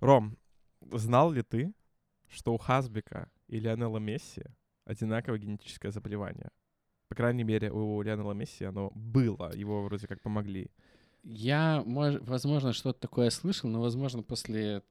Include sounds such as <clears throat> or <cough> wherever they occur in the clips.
Ром, знал ли ты, что у Хасбика и Лионела Месси одинаковое генетическое заболевание? По крайней мере, у Лионела Месси оно было, его вроде как помогли. Я, мож, возможно, что-то такое слышал, но, возможно, после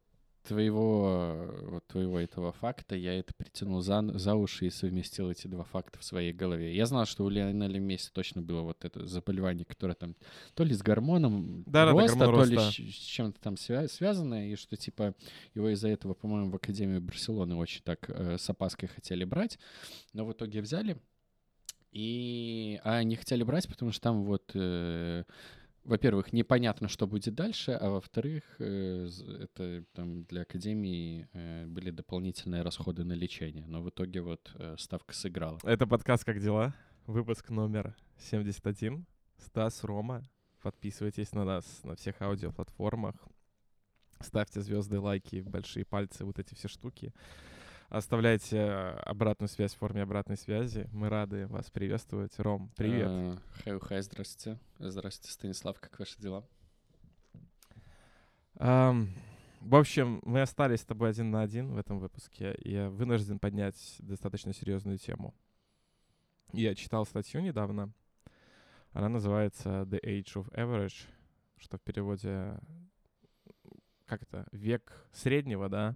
твоего, вот твоего этого факта я это притянул за, за уши и совместил эти два факта в своей голове. Я знал, что у Лионеля Месси точно было вот это заболевание, которое там то ли с гормоном да, роста, да, то роста. ли с, с чем-то там свя- связанное, и что типа его из-за этого, по-моему, в Академию Барселоны очень так э, с опаской хотели брать, но в итоге взяли. И а не хотели брать, потому что там вот э, во-первых, непонятно, что будет дальше, а во-вторых, э, это там для академии э, были дополнительные расходы на лечение. Но в итоге вот э, ставка сыграла. Это подкаст «Как дела?» Выпуск номер 71. Стас, Рома. Подписывайтесь на нас на всех аудиоплатформах. Ставьте звезды, лайки, большие пальцы, вот эти все штуки. Оставляйте обратную связь в форме обратной связи. Мы рады вас приветствовать. Ром, привет. Хай, хай, здравствуйте. Здравствуйте, Станислав, как ваши дела? В общем, мы остались с тобой один на один в этом выпуске. И я вынужден поднять достаточно серьезную тему. Я читал статью недавно. Она называется The Age of Average, что в переводе как это, век среднего, да,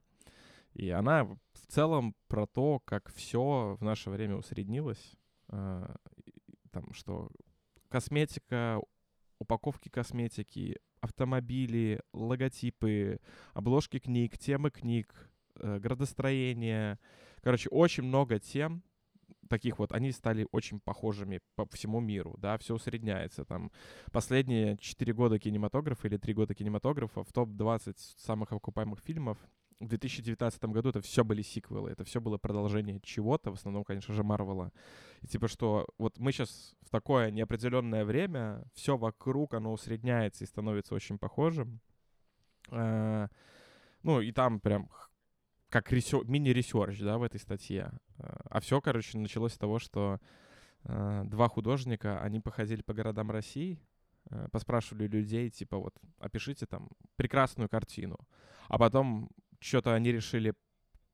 и она в целом про то, как все в наше время усреднилось. Э, там, что косметика, упаковки косметики, автомобили, логотипы, обложки книг, темы книг, э, градостроение. Короче, очень много тем, таких вот, они стали очень похожими по всему миру, да, все усредняется. Там последние 4 года кинематографа или 3 года кинематографа в топ-20 самых окупаемых фильмов в 2019 году это все были сиквелы, это все было продолжение чего-то, в основном, конечно же, Марвела. И типа что, вот мы сейчас в такое неопределенное время, все вокруг, оно усредняется и становится очень похожим. Э, ну, и там прям как resear... мини- research, да, в этой статье. А все, короче, началось с того, что э, два художника, они походили по городам России, э, поспрашивали людей, типа вот, опишите там прекрасную картину. А потом что-то они решили,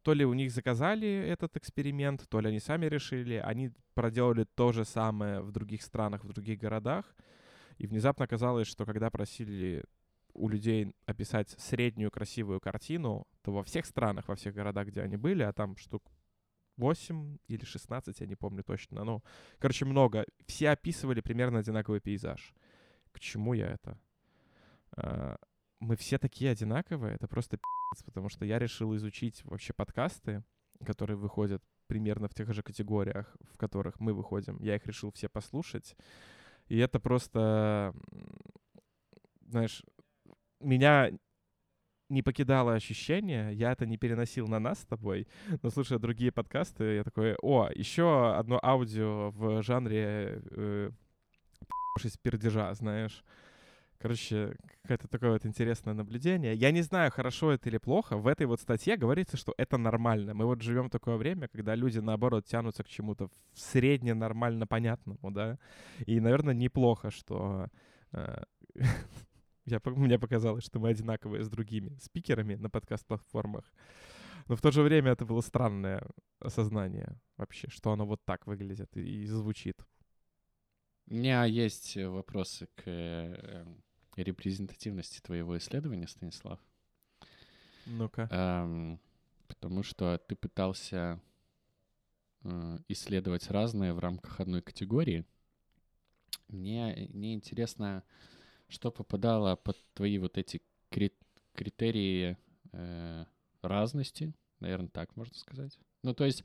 то ли у них заказали этот эксперимент, то ли они сами решили, они проделали то же самое в других странах, в других городах, и внезапно оказалось, что когда просили у людей описать среднюю красивую картину, то во всех странах, во всех городах, где они были, а там штук 8 или 16, я не помню точно, ну, короче, много, все описывали примерно одинаковый пейзаж. К чему я это? Мы все такие одинаковые, это просто пи***ц, потому что я решил изучить вообще подкасты, которые выходят примерно в тех же категориях, в которых мы выходим. Я их решил все послушать. И это просто, знаешь, меня не покидало ощущение, я это не переносил на нас с тобой, но слушая другие подкасты, я такой, о, еще одно аудио в жанре э, пердежа, знаешь. Короче, какое-то такое вот интересное наблюдение. Я не знаю, хорошо это или плохо. В этой вот статье говорится, что это нормально. Мы вот живем в такое время, когда люди, наоборот, тянутся к чему-то средне нормально понятному, да. И, наверное, неплохо, что... Э, <laughs> я, мне показалось, что мы одинаковые с другими спикерами на подкаст-платформах. Но в то же время это было странное осознание вообще, что оно вот так выглядит и, и звучит. У меня есть вопросы к э, репрезентативности твоего исследования, Станислав. Ну-ка. Эм, потому что ты пытался э, исследовать разные в рамках одной категории. Мне, мне интересно, что попадало под твои вот эти крит критерии э, разности, наверное, так можно сказать. Ну, то есть,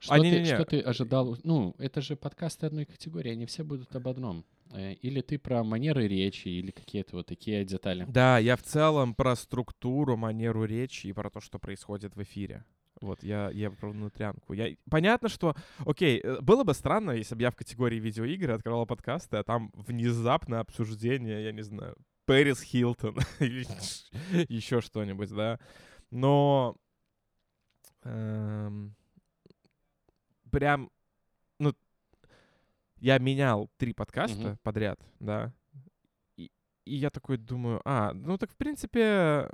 что, а, ты, не, не, не. что ты ожидал? Ну, это же подкасты одной категории, они все будут об одном. Э, или ты про манеры речи, или какие-то вот такие детали. Да, я в целом про структуру, манеру речи и про то, что происходит в эфире. Вот, я, я про внутрянку. Я... Понятно, что, окей, э, было бы странно, если бы я в категории видеоигры открывал подкасты, а там внезапно обсуждение, я не знаю, Пэрис Хилтон <laughs> или <laughs> еще что-нибудь, да. Но эм, прям, я менял три подкаста Мгм. подряд, да, и, и я такой думаю, а, ну так в принципе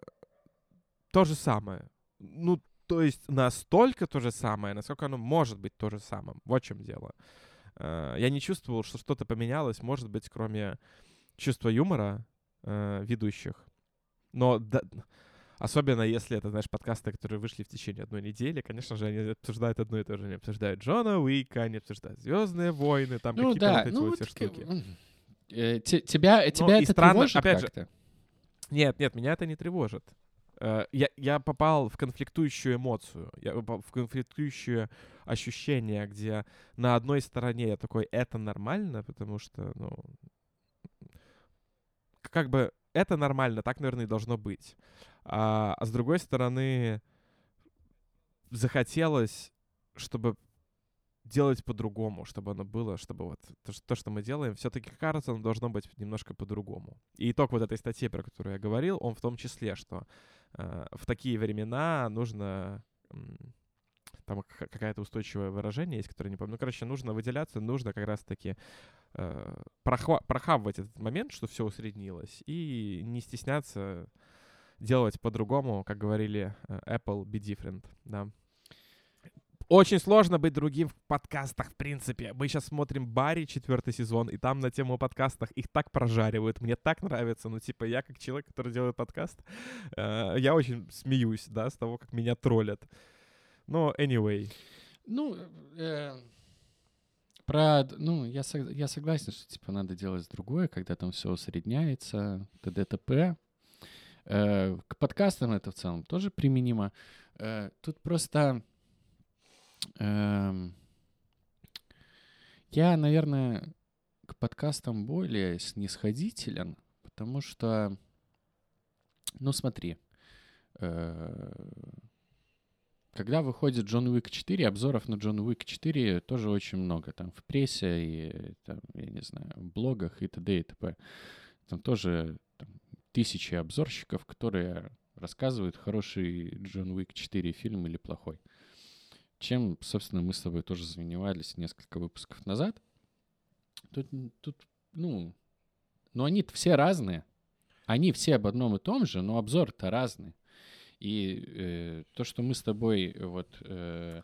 то же самое. Ну, то есть настолько то же самое, насколько оно может быть то же самое. Вот в чем дело. Э, я не чувствовал, что что-то поменялось, может быть, кроме чувства юмора э, ведущих. Но да, особенно если это, знаешь, подкасты, которые вышли в течение одной недели, конечно же, они обсуждают одно и то же. Они обсуждают Джона Уика, они обсуждают Звездные войны, там ну, какие-то да. вот эти ну, вот все штуки. Э, тебя тебя это странно, тревожит опять как-то? Же, нет, нет, меня это не тревожит. Э, я, я попал в конфликтующую эмоцию, я попал в конфликтующее ощущение, где на одной стороне я такой, это нормально, потому что, ну, как бы это нормально, так, наверное, и должно быть. А, а с другой стороны, захотелось, чтобы делать по-другому, чтобы оно было, чтобы вот то, то что мы делаем, все-таки кажется, оно должно быть немножко по-другому. И итог вот этой статьи, про которую я говорил, он в том числе, что э, в такие времена нужно там какая-то устойчивое выражение есть, которое не помню. Ну, короче, нужно выделяться, нужно как раз-таки э, прохва- прохавывать этот момент, что все усреднилось, и не стесняться делать по-другому, как говорили э, Apple, be different, да. Очень сложно быть другим в подкастах, в принципе. Мы сейчас смотрим Барри четвертый сезон, и там на тему подкастах их так прожаривают. Мне так нравится. Ну, типа, я как человек, который делает подкаст, э, я очень смеюсь, да, с того, как меня троллят. Но, anyway. Ну, э, про, ну, я, я согласен, что, типа, надо делать другое, когда там все усредняется, т.д. Э, к подкастам это в целом тоже применимо. Э, тут просто Эм, я, наверное, к подкастам более снисходителен, потому что, ну смотри, э, когда выходит Джон Уик 4, обзоров на Джон Уик 4 тоже очень много. Там в прессе и, там, я не знаю, в блогах и т.д. и т.п. Там тоже тысячи обзорщиков, которые рассказывают, хороший Джон Уик 4 фильм или плохой чем, собственно, мы с тобой тоже занимались несколько выпусков назад. Тут, тут ну, но они все разные. Они все об одном и том же, но обзор-то разный. И э, то, что мы с тобой вот э,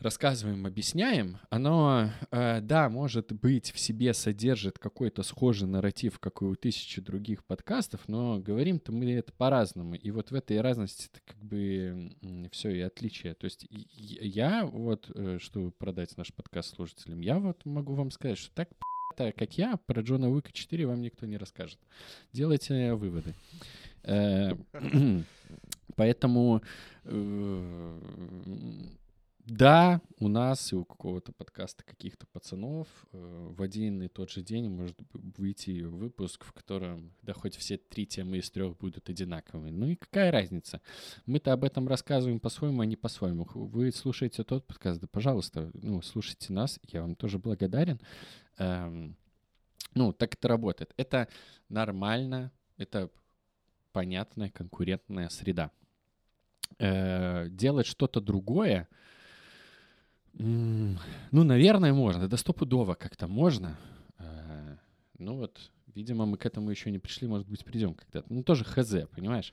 рассказываем, объясняем, оно, э, да, может быть, в себе содержит какой-то схожий нарратив, как и у тысячи других подкастов, но говорим-то мы это по-разному. И вот в этой разности это как бы все и отличие. То есть я вот, э, чтобы продать наш подкаст слушателям, я вот могу вам сказать, что так как я, про Джона Уика 4 вам никто не расскажет. Делайте выводы. Э, <clears throat> поэтому да, у нас и у какого-то подкаста каких-то пацанов э, в один и тот же день может выйти выпуск, в котором, да хоть все три темы из трех будут одинаковыми. Ну и какая разница? Мы-то об этом рассказываем по-своему, а не по-своему. Вы слушаете тот подкаст, да, пожалуйста, ну, слушайте нас, я вам тоже благодарен. Эм, ну, так это работает. Это нормально, это понятная конкурентная среда. Э, делать что-то другое — ну, наверное, можно. Да стопудово как-то можно. Э, ну вот, видимо, мы к этому еще не пришли, может быть, придем когда-то. Ну, тоже хз, понимаешь?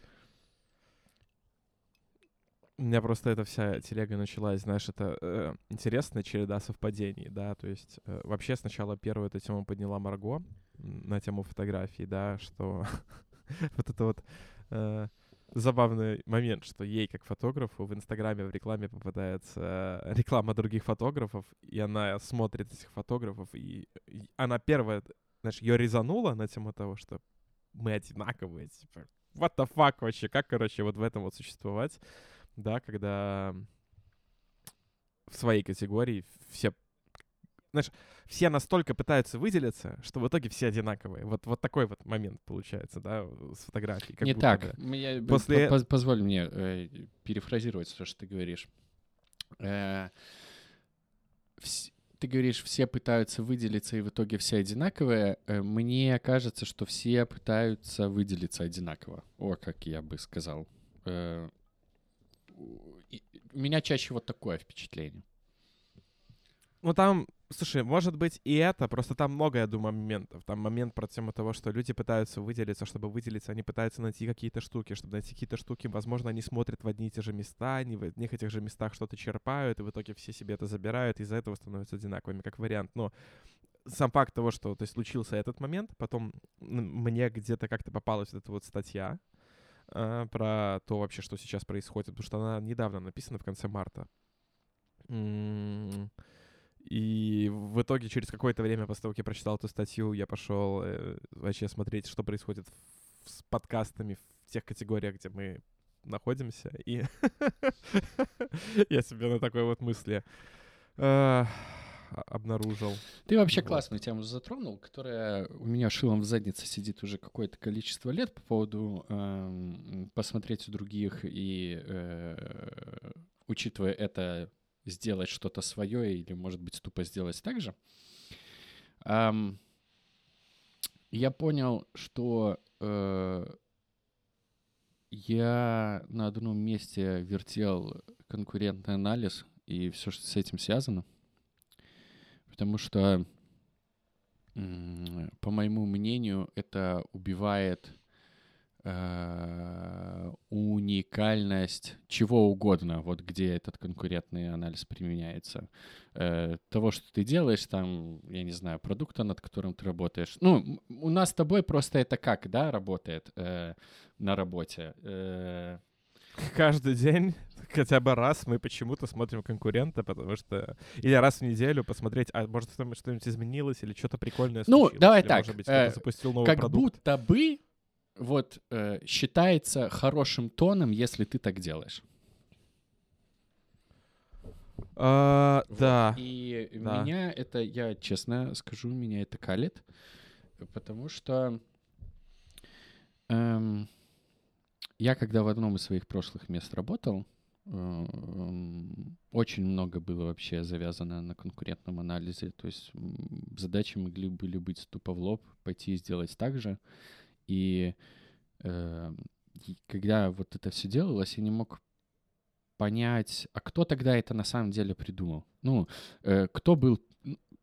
У меня просто эта вся телега началась, знаешь, это э, интересная череда совпадений, да, то есть э, вообще сначала первую эту тему подняла Марго на тему фотографий, да, что <laughs> вот это вот э, забавный момент, что ей, как фотографу, в Инстаграме в рекламе попадается э, реклама других фотографов, и она смотрит этих фотографов, и, она первая, знаешь, ее резанула на тему того, что мы одинаковые, типа, what the fuck вообще, как, короче, вот в этом вот существовать, да, когда в своей категории все знаешь, все настолько пытаются выделиться, что в итоге все одинаковые. Вот, вот такой вот момент получается, да, с фотографией. Как Не так. Бы. Я, После... Позволь мне э, перефразировать то, что ты говоришь. Э, вс... Ты говоришь, все пытаются выделиться, и в итоге все одинаковые. Э, мне кажется, что все пытаются выделиться одинаково. О, как я бы сказал. Э, у меня чаще вот такое впечатление. Ну, там Слушай, может быть и это, просто там много, я думаю, моментов. Там момент про тему того, что люди пытаются выделиться, чтобы выделиться, они пытаются найти какие-то штуки. Чтобы найти какие-то штуки, возможно, они смотрят в одни и те же места, они в одних этих же местах что-то черпают, и в итоге все себе это забирают, и из-за этого становятся одинаковыми, как вариант. Но сам факт того, что то есть, случился этот момент, потом мне где-то как-то попалась вот эта вот статья э, про то вообще, что сейчас происходит, потому что она недавно написана в конце марта. И в итоге через какое-то время после того, как я прочитал эту статью, я пошел э, вообще смотреть, что происходит в, с подкастами в тех категориях, где мы находимся. И <laughs> я себе на такой вот мысли э, обнаружил. Ты вообще вот. классную тему затронул, которая у меня шилом в заднице сидит уже какое-то количество лет по поводу э, посмотреть у других и, э, учитывая это, сделать что-то свое или, может быть, тупо сделать так же. Um, я понял, что э, я на одном месте вертел конкурентный анализ и все, что с этим связано. Потому что, по моему мнению, это убивает Э, уникальность чего угодно, вот где этот конкурентный анализ применяется. Э, того, что ты делаешь, там, я не знаю, продукта, над которым ты работаешь. Ну, у нас с тобой просто это как, да, работает э, на работе? Э... Каждый день хотя бы раз мы почему-то смотрим конкурента, потому что... Или раз в неделю посмотреть, а может что-нибудь изменилось или что-то прикольное ну, случилось. Ну, давай или, так. Может быть, э, запустил новый как продукт. будто бы вот э, считается хорошим тоном, если ты так делаешь. А, вот. Да. И да. меня это, я честно скажу, меня это калит, потому что эм, я когда в одном из своих прошлых мест работал, эм, очень много было вообще завязано на конкурентном анализе. То есть задачи могли были быть тупо в лоб, пойти и сделать так же. И э, когда вот это все делалось, я не мог понять, а кто тогда это на самом деле придумал? Ну, э, кто был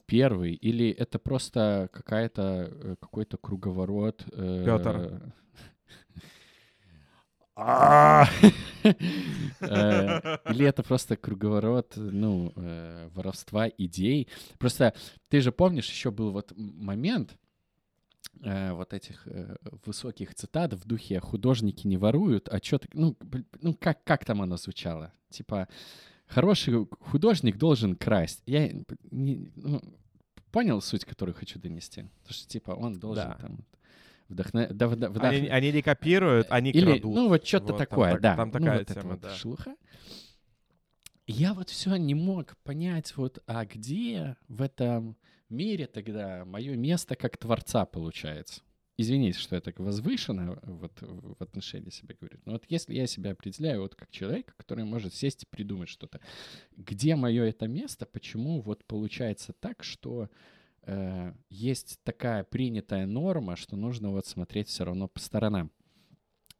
первый, или это просто какая-то э, какой-то круговорот? Э, Петр. А! <laughs> Э, или это просто круговорот, ну, воровства идей. Просто ты же помнишь, еще был вот момент, э, вот этих э, высоких цитат в духе «художники не воруют», а что-то... Ну, ну как, как там оно звучало? Типа «хороший художник должен красть». Я не, ну, понял суть, которую хочу донести? То, что типа он должен да. там... Вдохно... Да, вдох... они, они не копируют, они Или, крадут. Ну, вот что-то вот, такое, там, да. Там ну, такая вот тема, вот да. Шелуха. Я вот все не мог понять, вот, а где в этом мире тогда мое место как творца получается. Извините, что я так возвышенно вот в отношении себя говорю. Но вот если я себя определяю вот как человек, который может сесть и придумать что-то, где мое это место, почему вот получается так, что э, есть такая принятая норма, что нужно вот смотреть все равно по сторонам.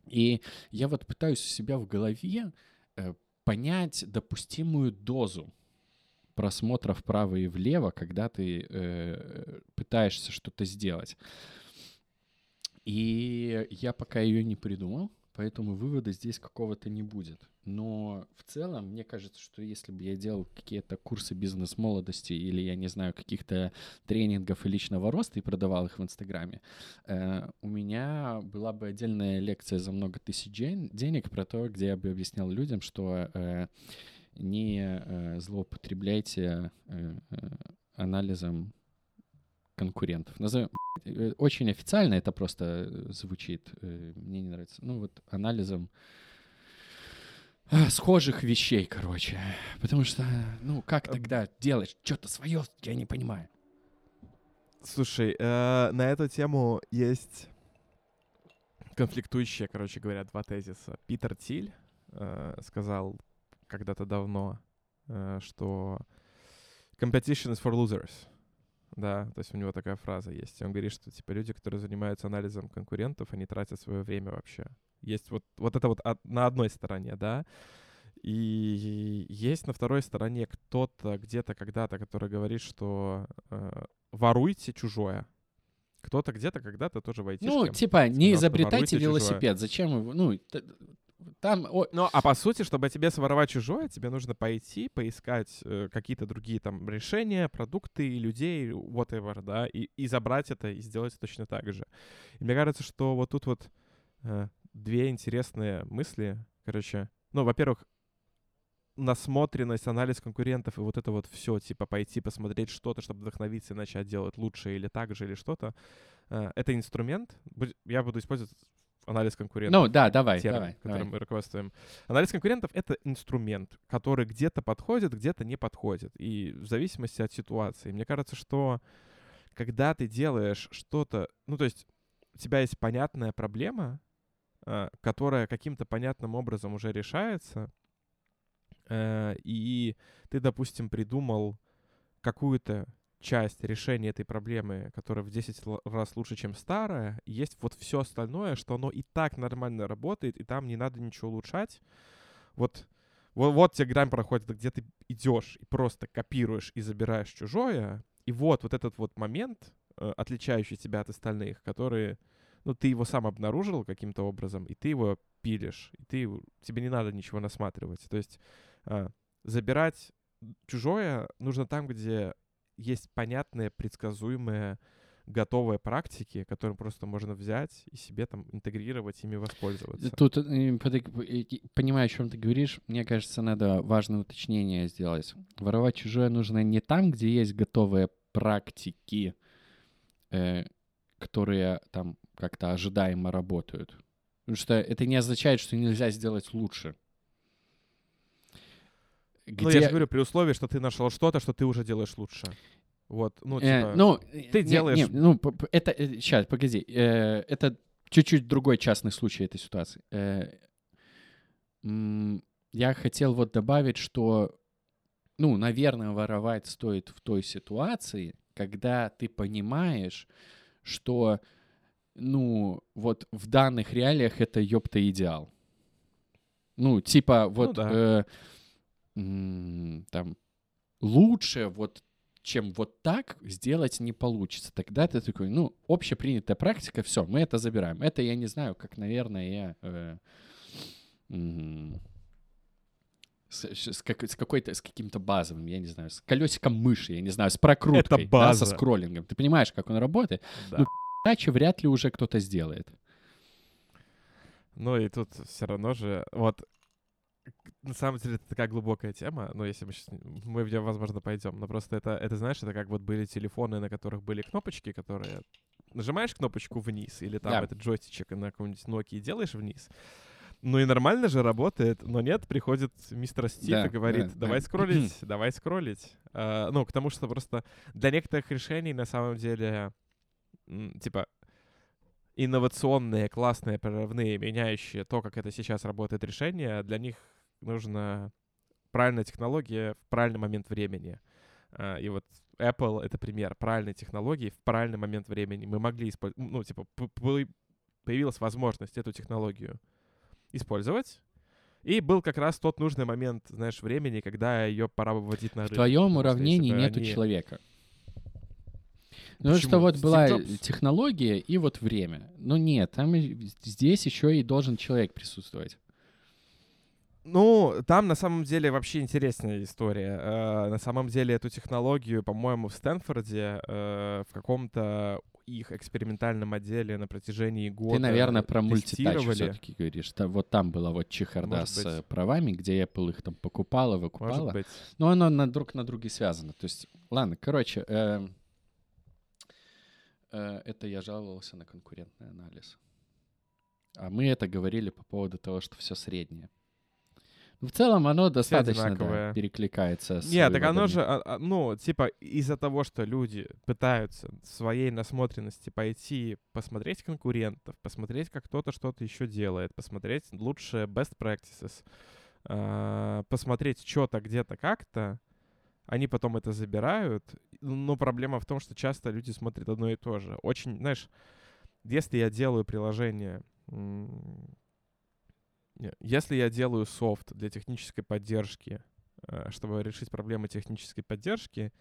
И я вот пытаюсь у себя в голове э, понять допустимую дозу просмотра вправо и влево, когда ты э, пытаешься что-то сделать. И я пока ее не придумал, поэтому вывода здесь какого-то не будет. Но в целом, мне кажется, что если бы я делал какие-то курсы бизнес-молодости или, я не знаю, каких-то тренингов и личного роста и продавал их в Инстаграме, э, у меня была бы отдельная лекция за много тысяч денег про то, где я бы объяснял людям, что э, не э, злоупотребляйте э, э, анализом конкурентов. Назовем очень официально это просто звучит. Мне не нравится. Ну вот анализом схожих вещей, короче. Потому что, ну, как тогда делать что-то свое, я не понимаю. Слушай, э, на эту тему есть конфликтующие, короче говоря, два тезиса. Питер Тиль э, сказал когда-то давно, э, что competition is for losers. Да, то есть у него такая фраза есть. Он говорит, что типа люди, которые занимаются анализом конкурентов, они тратят свое время вообще. Есть вот, вот это вот от, на одной стороне, да. И есть на второй стороне кто-то где-то когда-то, который говорит, что э, воруйте чужое. Кто-то где-то когда-то тоже в Ну, типа, не изобретайте велосипед. Чужое. Зачем его? Ну, там... Ну, а по сути, чтобы тебе своровать чужое, тебе нужно пойти, поискать э, какие-то другие там решения, продукты, людей, whatever, да, и, и забрать это, и сделать точно так же. И мне кажется, что вот тут вот э, две интересные мысли. Короче, ну, во-первых, насмотренность, анализ конкурентов и вот это вот все, типа пойти посмотреть что-то, чтобы вдохновиться и начать делать лучше или так же, или что-то, э, это инструмент. Я буду использовать анализ конкурентов. Ну, да, давай, термин, давай. которым давай. мы руководствуем. Анализ конкурентов — это инструмент, который где-то подходит, где-то не подходит. И в зависимости от ситуации. Мне кажется, что когда ты делаешь что-то... Ну, то есть у тебя есть понятная проблема, э, которая каким-то понятным образом уже решается, э, и ты, допустим, придумал какую-то часть решения этой проблемы, которая в 10 раз лучше, чем старая, есть вот все остальное, что оно и так нормально работает, и там не надо ничего улучшать. Вот, вот, вот тебе грань проходит, где ты идешь и просто копируешь и забираешь чужое, и вот вот этот вот момент, э, отличающий тебя от остальных, который, ну, ты его сам обнаружил каким-то образом, и ты его пилишь, и ты, тебе не надо ничего насматривать. То есть э, забирать чужое нужно там, где есть понятные, предсказуемые, готовые практики, которые просто можно взять и себе там интегрировать, ими воспользоваться. Тут, э, понимаю, о чем ты говоришь, мне кажется, надо важное уточнение сделать. Воровать чужое нужно не там, где есть готовые практики, э, которые там как-то ожидаемо работают. Потому что это не означает, что нельзя сделать лучше. Где... Ну, я же говорю, при условии, что ты нашел что-то, что ты уже делаешь лучше. Вот, ну, э, типа, э, ну, ты не, делаешь... Не, ну, это, сейчас, э, погоди, э, это чуть-чуть другой частный случай этой ситуации. Э, я хотел вот добавить, что, ну, наверное, воровать стоит в той ситуации, когда ты понимаешь, что, ну, вот в данных реалиях это ёпта идеал. Ну, типа, вот... Ну, да. э, там лучше вот чем вот так сделать не получится. Тогда ты такой, ну, общепринятая практика, все, мы это забираем. Это я не знаю, как, наверное, я э, с, с, как, с какой-то, с каким-то базовым, я не знаю, с колесиком мыши, я не знаю, с прокруткой, это база. Да, со скроллингом. Ты понимаешь, как он работает? Да. Ну, иначе вряд ли уже кто-то сделает. Ну и тут все равно же, вот на самом деле это такая глубокая тема, но если мы сейчас, мы в нее, возможно, пойдем, но просто это, это, знаешь, это как вот были телефоны, на которых были кнопочки, которые нажимаешь кнопочку вниз, или там да. этот джойстичек на каком-нибудь Nokia делаешь вниз, ну и нормально же работает, но нет, приходит мистер Стив да, и говорит, да, давай да. скроллить, <clears throat> давай скроллить. А, ну, к тому, что просто для некоторых решений на самом деле, типа, инновационные, классные, прорывные, меняющие то, как это сейчас работает решение, для них нужна правильная технология в правильный момент времени. А, и вот Apple — это пример правильной технологии в правильный момент времени. Мы могли использовать, ну, типа, появилась возможность эту технологию использовать, и был как раз тот нужный момент, знаешь, времени, когда ее пора выводить на рынок. В твоем уравнении нету они... человека. Ну, что вот была технология и вот время. Но нет, там здесь еще и должен человек присутствовать. Ну, там на самом деле вообще интересная история. Э, на самом деле эту технологию, по-моему, в Стэнфорде э, в каком-то их экспериментальном отделе на протяжении года Ты, наверное, про мультитач все-таки говоришь. Там, вот там была вот чехарда с э, правами, где Apple их там покупала, выкупала. Может быть. Но оно на, друг на друге связано. То есть, ладно, короче, э, это я жаловался на конкурентный анализ. А мы это говорили по поводу того, что все среднее. В целом оно достаточно да, перекликается с Нет, так оно же, а, а, ну, типа из-за того, что люди пытаются своей насмотренности пойти посмотреть конкурентов, посмотреть, как кто-то что-то еще делает, посмотреть лучшие best practices, э, посмотреть что-то где-то как-то, они потом это забирают. Но проблема в том, что часто люди смотрят одно и то же. Очень, знаешь, если я делаю приложение Если я делаю софт для технической поддержки, э, чтобы решить проблемы технической поддержки,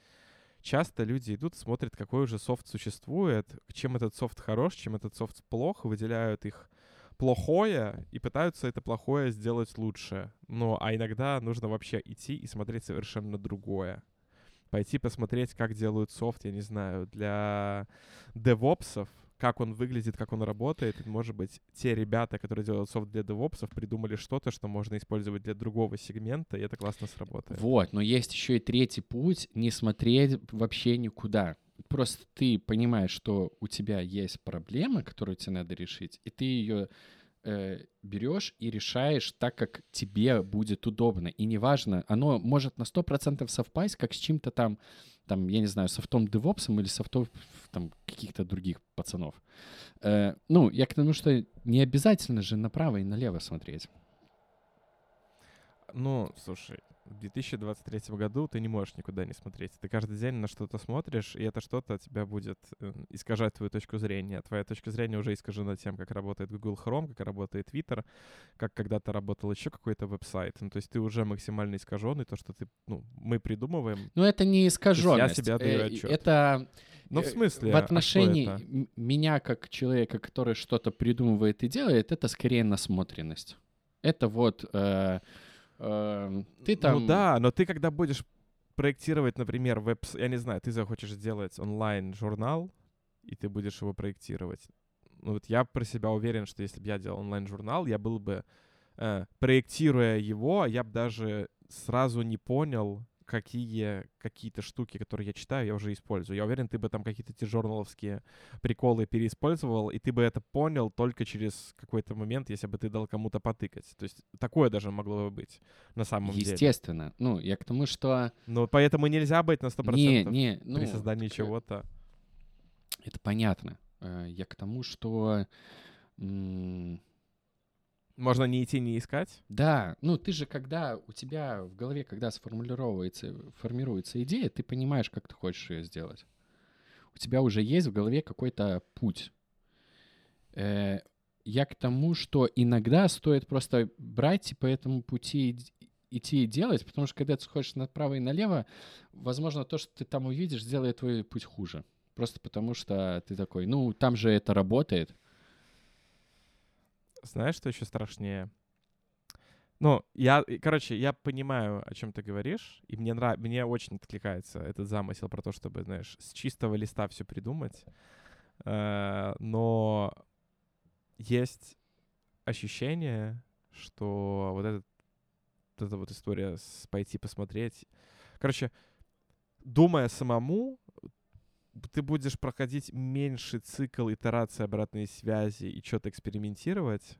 часто люди идут, смотрят, какой уже софт существует, чем этот софт хорош, чем этот софт плох, выделяют их плохое и пытаются это плохое сделать лучше. Ну, а иногда нужно вообще идти и смотреть совершенно другое. Пойти посмотреть, как делают софт, я не знаю, для девопсов, как он выглядит, как он работает. Может быть, те ребята, которые делают софт для девопсов, придумали что-то, что можно использовать для другого сегмента, и это классно сработает. Вот, но есть еще и третий путь — не смотреть вообще никуда. Просто ты понимаешь, что у тебя есть проблема, которую тебе надо решить, и ты ее э, берешь и решаешь так, как тебе будет удобно. И неважно, оно может на 100% совпасть, как с чем-то там, там, я не знаю, софтом девопсом или софтом там каких-то других пацанов. Э, ну, я к тому, что не обязательно же направо и налево смотреть. Ну, слушай, в 2023 году ты не можешь никуда не смотреть. Ты каждый день на что-то смотришь, и это что-то тебя будет э, искажать твою точку зрения. Твоя точка зрения уже искажена тем, как работает Google Chrome, как работает Twitter, как когда-то работал еще какой-то веб-сайт. Ну, то есть ты уже максимально искажен, и то, что ты, ну, мы придумываем... Ну, это не искаженность. Я себя отдаю Э, отчет. Это Ну, в э, смысле? в а отношении м- меня как человека, который что-то придумывает и делает, это скорее насмотренность. Это вот э, э, ты там... Ну да, но ты когда будешь проектировать, например, веб... Я не знаю, ты захочешь сделать онлайн-журнал, и ты будешь его проектировать. Ну вот я про себя уверен, что если бы я делал онлайн-журнал, я был бы, э, проектируя его, я бы даже сразу не понял, какие какие-то штуки, которые я читаю, я уже использую. Я уверен, ты бы там какие-то те журналовские приколы переиспользовал, и ты бы это понял только через какой-то момент, если бы ты дал кому-то потыкать. То есть такое даже могло бы быть на самом деле. Естественно. Ну, я к тому, что... Но поэтому нельзя быть на 100% Не, не, ну, при создании к- чего-то. Это понятно. Э, Я к тому, что... Можно не идти, не искать. Да, ну ты же, когда у тебя в голове, когда сформулировывается, формируется идея, ты понимаешь, как ты хочешь ее сделать. У тебя уже есть в голове какой-то путь. Э, Я к тому, что иногда стоит просто брать и по этому пути ид- идти и делать, потому что когда ты сходишь направо и налево, возможно, то, что ты там увидишь, сделает твой путь хуже. Просто потому что ты такой, ну, там же это работает. Знаешь, что еще страшнее? Ну, я, короче, я понимаю, о чем ты говоришь, и мне нрав... мне очень откликается этот замысел про то, чтобы, знаешь, с чистого листа все придумать. Э, но есть ощущение, что вот, этот, вот эта вот история с пойти посмотреть. Короче, думая самому, ты будешь проходить меньше цикл итерации обратной связи и что-то экспериментировать,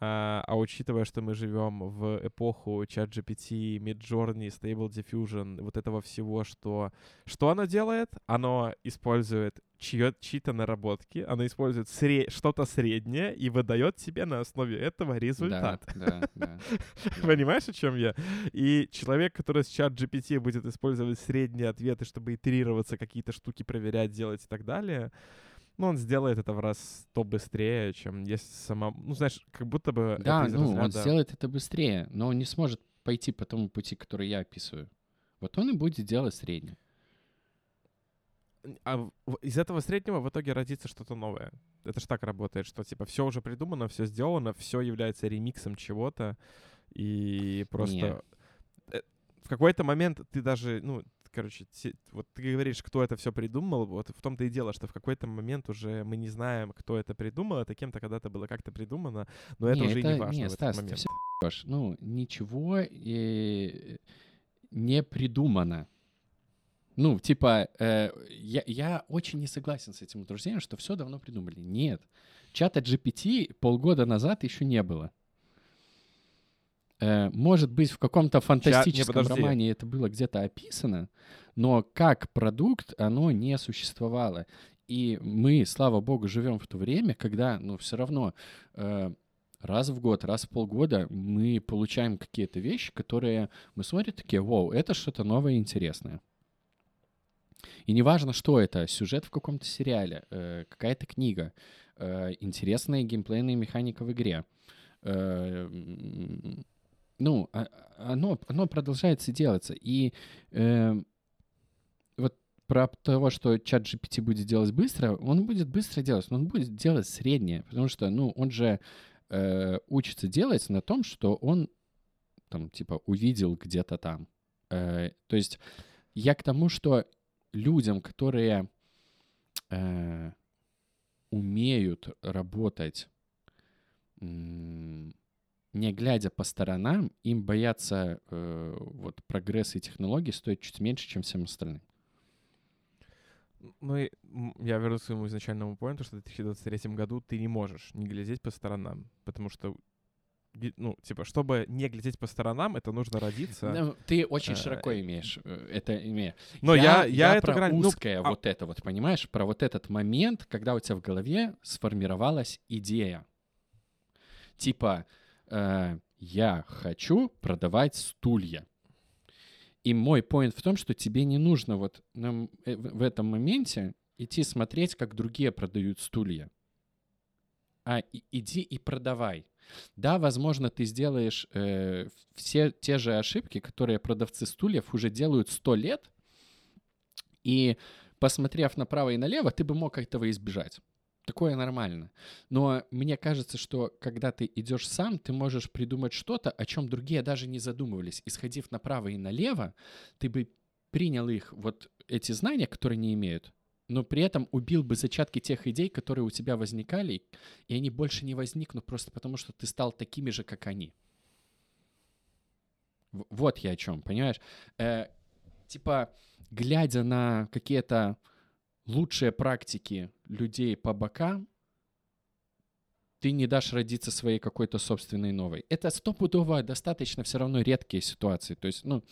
а, а учитывая, что мы живем в эпоху ChatGPT, Midjourney, Stable Diffusion, вот этого всего, что... Что оно делает? Оно использует чьё- чьи-то наработки, оно использует сре- что-то среднее и выдает тебе на основе этого результат. Да, да, да. <laughs> Понимаешь, о чем я? И человек, который с чат GPT будет использовать средние ответы, чтобы итерироваться, какие-то штуки проверять, делать и так далее, ну, он сделает это в раз сто быстрее, чем если сама... Ну, знаешь, как будто бы Да, ну, он разряда- сделает это быстрее, но он не сможет пойти по тому пути, который я описываю. Вот он и будет делать среднее. А из этого среднего в итоге родится что-то новое. Это ж так работает, что типа все уже придумано, все сделано, все является ремиксом чего-то, и просто э, в какой-то момент ты даже, ну, короче, те- вот ты говоришь, кто это все придумал, вот в том-то и дело, что в какой-то момент уже мы не знаем, кто это придумал, это кем-то когда-то было как-то придумано, но это Не, уже и не важно не, в этот Стас, ты момент. все ебёшь. Ну, ничего э, не придумано. Ну, типа, э, я, я очень не согласен с этим утверждением, что все давно придумали. Нет. Чата GPT полгода назад еще не было. Э, может быть, в каком-то фантастическом подожди. романе это было где-то описано, но как продукт оно не существовало. И мы, слава богу, живем в то время, когда, ну, все равно э, раз в год, раз в полгода мы получаем какие-то вещи, которые мы смотрим такие, вау, это что-то новое и интересное. И неважно, что это, сюжет в каком-то сериале, э, какая-то книга, э, интересная геймплейная механика в игре, э, ну, а, оно, оно продолжается делаться. И э, вот про того, что чат GPT будет делать быстро, он будет быстро делать, но он будет делать среднее, потому что, ну, он же э, учится делать на том, что он там, типа, увидел где-то там. Э, то есть я к тому, что людям, которые э, умеют работать не глядя по сторонам, им бояться э, вот прогресса и технологий стоит чуть меньше, чем всем остальным. Ну, и я вернусь к своему изначальному поинту, что в 2023 году ты не можешь не глядеть по сторонам, потому что ну, типа, чтобы не глядеть по сторонам, это нужно родиться. Ну, ты очень э, широко имеешь э, это имея. Но я, я, я, я это про грань, узкое ну, вот а... это вот, понимаешь, про вот этот момент, когда у тебя в голове сформировалась идея. Типа, э, я хочу продавать стулья. И мой поинт в том, что тебе не нужно вот э, в этом моменте идти смотреть, как другие продают стулья. А иди и продавай. Да, возможно, ты сделаешь э, все те же ошибки, которые продавцы стульев уже делают сто лет, и посмотрев направо и налево, ты бы мог этого избежать. Такое нормально. Но мне кажется, что когда ты идешь сам, ты можешь придумать что-то, о чем другие даже не задумывались. Исходив направо и налево, ты бы принял их, вот эти знания, которые не имеют, но при этом убил бы зачатки тех идей, которые у тебя возникали, и они больше не возникнут просто потому, что ты стал такими же, как они. Вот я о чем, понимаешь? Э, типа, глядя на какие-то лучшие практики людей по бокам, ты не дашь родиться своей какой-то собственной новой. Это стопудово достаточно все равно редкие ситуации. То есть, ну,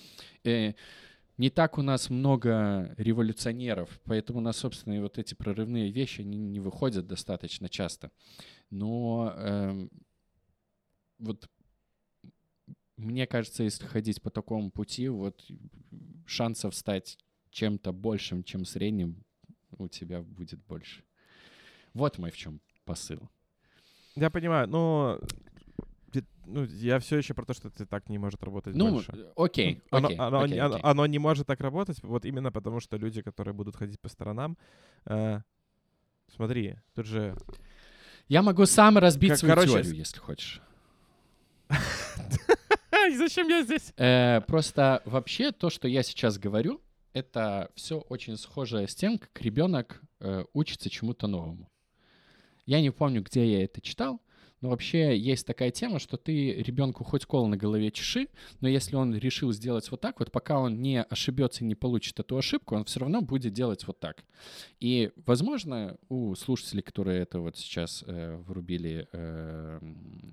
э, не так у нас много революционеров, поэтому у нас собственные вот эти прорывные вещи не, не выходят достаточно часто. Но э, вот мне кажется, если ходить по такому пути, вот шансов стать чем-то большим, чем средним, у тебя будет больше. Вот мой в чем посыл. Я понимаю, но ну, я все еще про то, что это так не может работать ну, больше. окей, оно, окей, оно, окей, оно, окей. оно не может так работать, вот именно потому, что люди, которые будут ходить по сторонам, э, смотри, тут же... Я могу сам разбить как, свою короче... теорию, если хочешь. <laughs> Зачем я здесь? Э, просто вообще то, что я сейчас говорю, это все очень схоже с тем, как ребенок э, учится чему-то новому. Я не помню, где я это читал, но вообще есть такая тема, что ты ребенку хоть кол на голове чеши, но если он решил сделать вот так вот, пока он не ошибется и не получит эту ошибку, он все равно будет делать вот так. И, возможно, у слушателей, которые это вот сейчас э, врубили, э,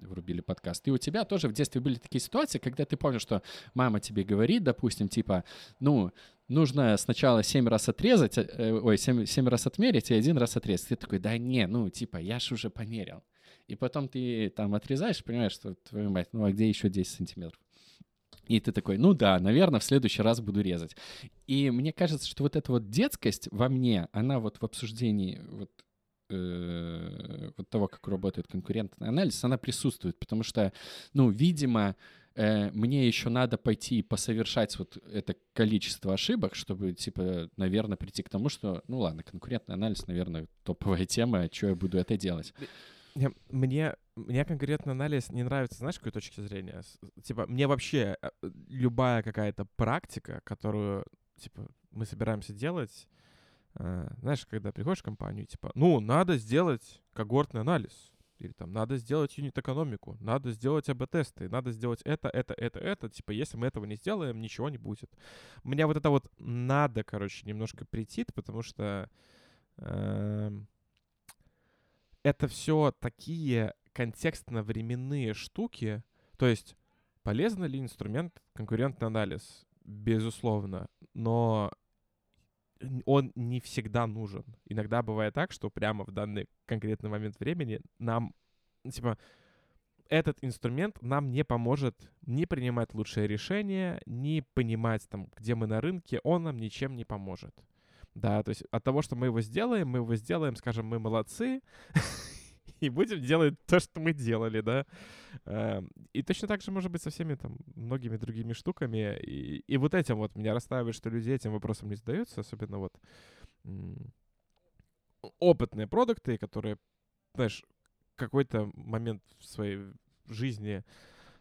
врубили подкаст, и у тебя тоже в детстве были такие ситуации, когда ты помнишь, что мама тебе говорит, допустим, типа, ну, нужно сначала 7 раз отрезать, э, ой, 7, 7 раз отмерить и один раз отрезать. Ты такой, да не, ну, типа, я ж уже померил. И потом ты там отрезаешь, понимаешь, что твою мать, ну а где еще 10 сантиметров? И ты такой, ну да, наверное, в следующий раз буду резать. И мне кажется, что вот эта вот детскость во мне, она вот в обсуждении вот, э, вот того, как работает конкурентный анализ, она присутствует, потому что, ну, видимо, э, мне еще надо пойти и посовершать вот это количество ошибок, чтобы, типа, наверное, прийти к тому, что, ну ладно, конкурентный анализ, наверное, топовая тема, что я буду это делать. Мне, мне конкретно анализ не нравится, знаешь, с какой точки зрения? Типа, мне вообще э, любая какая-то практика, которую, типа, мы собираемся делать, э, знаешь, когда приходишь в компанию, типа, ну, надо сделать когортный анализ, или там, надо сделать юнит-экономику, надо сделать АБ-тесты, надо сделать это, это, это, это. Типа, если мы этого не сделаем, ничего не будет. Мне вот это вот надо, короче, немножко прийти, потому что... Э, это все такие контекстно-временные штуки. То есть полезен ли инструмент конкурентный анализ? Безусловно. Но он не всегда нужен. Иногда бывает так, что прямо в данный конкретный момент времени нам, типа, этот инструмент нам не поможет ни принимать лучшее решение, ни понимать, там, где мы на рынке, он нам ничем не поможет. Да, то есть от того, что мы его сделаем, мы его сделаем, скажем, мы молодцы, <laughs> <laughs> и будем делать то, что мы делали, да. Эм, и точно так же может быть со всеми там многими другими штуками. И, и вот этим вот меня расстраивает, что люди этим вопросом не задаются, особенно вот опытные продукты, которые, знаешь, какой-то момент в своей жизни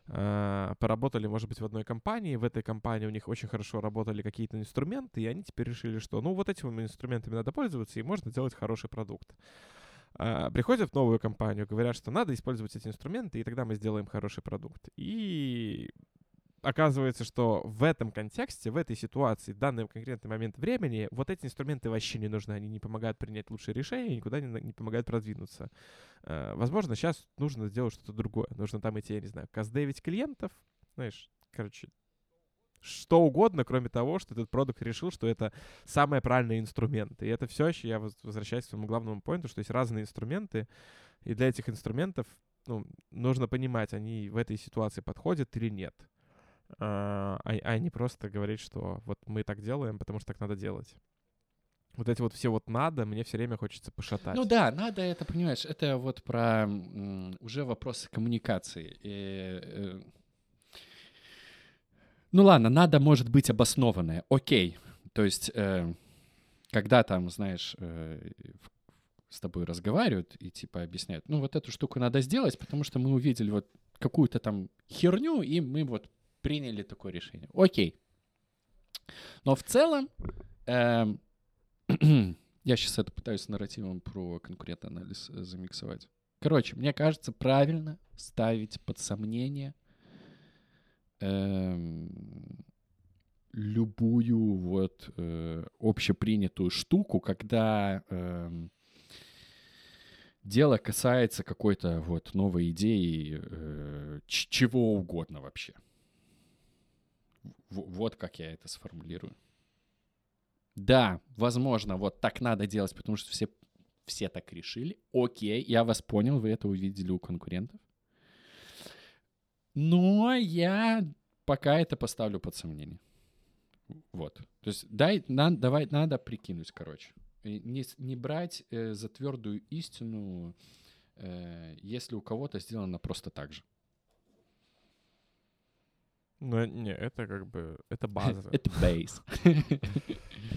э, поработали, может быть, в одной компании, в этой компании у них очень хорошо работали какие-то инструменты, и они теперь решили, что, ну, вот этими инструментами надо пользоваться, и можно делать хороший продукт. Э, приходят в новую компанию, говорят, что надо использовать эти инструменты, и тогда мы сделаем хороший продукт. И оказывается, что в этом контексте, в этой ситуации, в данный конкретный момент времени, вот эти инструменты вообще не нужны. Они не помогают принять лучшие решения, никуда не, не помогают продвинуться. Э, возможно, сейчас нужно сделать что-то другое. Нужно там идти, я не знаю, каздевить клиентов, знаешь, короче, что угодно, кроме того, что этот продукт решил, что это самый правильный инструмент. И это все еще, я возвращаюсь к своему главному поинту, что есть разные инструменты, и для этих инструментов ну, нужно понимать, они в этой ситуации подходят или нет. А, а, а не просто говорить, что вот мы так делаем, потому что так надо делать. Вот эти вот все вот надо, мне все время хочется пошатать. Ну да, надо это, понимаешь, это вот про уже вопросы коммуникации. И, э, ну ладно, надо может быть обоснованное, окей. То есть, э, когда там, знаешь, э, с тобой разговаривают и типа объясняют, ну вот эту штуку надо сделать, потому что мы увидели вот какую-то там херню, и мы вот приняли такое решение. Окей. Но в целом, э, <clears throat> я сейчас это пытаюсь с нарративом про конкурентный анализ э, замиксовать. Короче, мне кажется, правильно ставить под сомнение э, любую вот э, общепринятую штуку, когда э, дело касается какой-то вот новой идеи, э, чего угодно вообще. Вот как я это сформулирую. Да, возможно, вот так надо делать, потому что все, все так решили. Окей, я вас понял, вы это увидели у конкурентов. Но я пока это поставлю под сомнение. Вот. То есть дай, на, давай, надо прикинуть, короче. Не, не брать э, за твердую истину, э, если у кого-то сделано просто так же. Ну, не, это как бы, это <laughs> база. Это бейс. <laughs>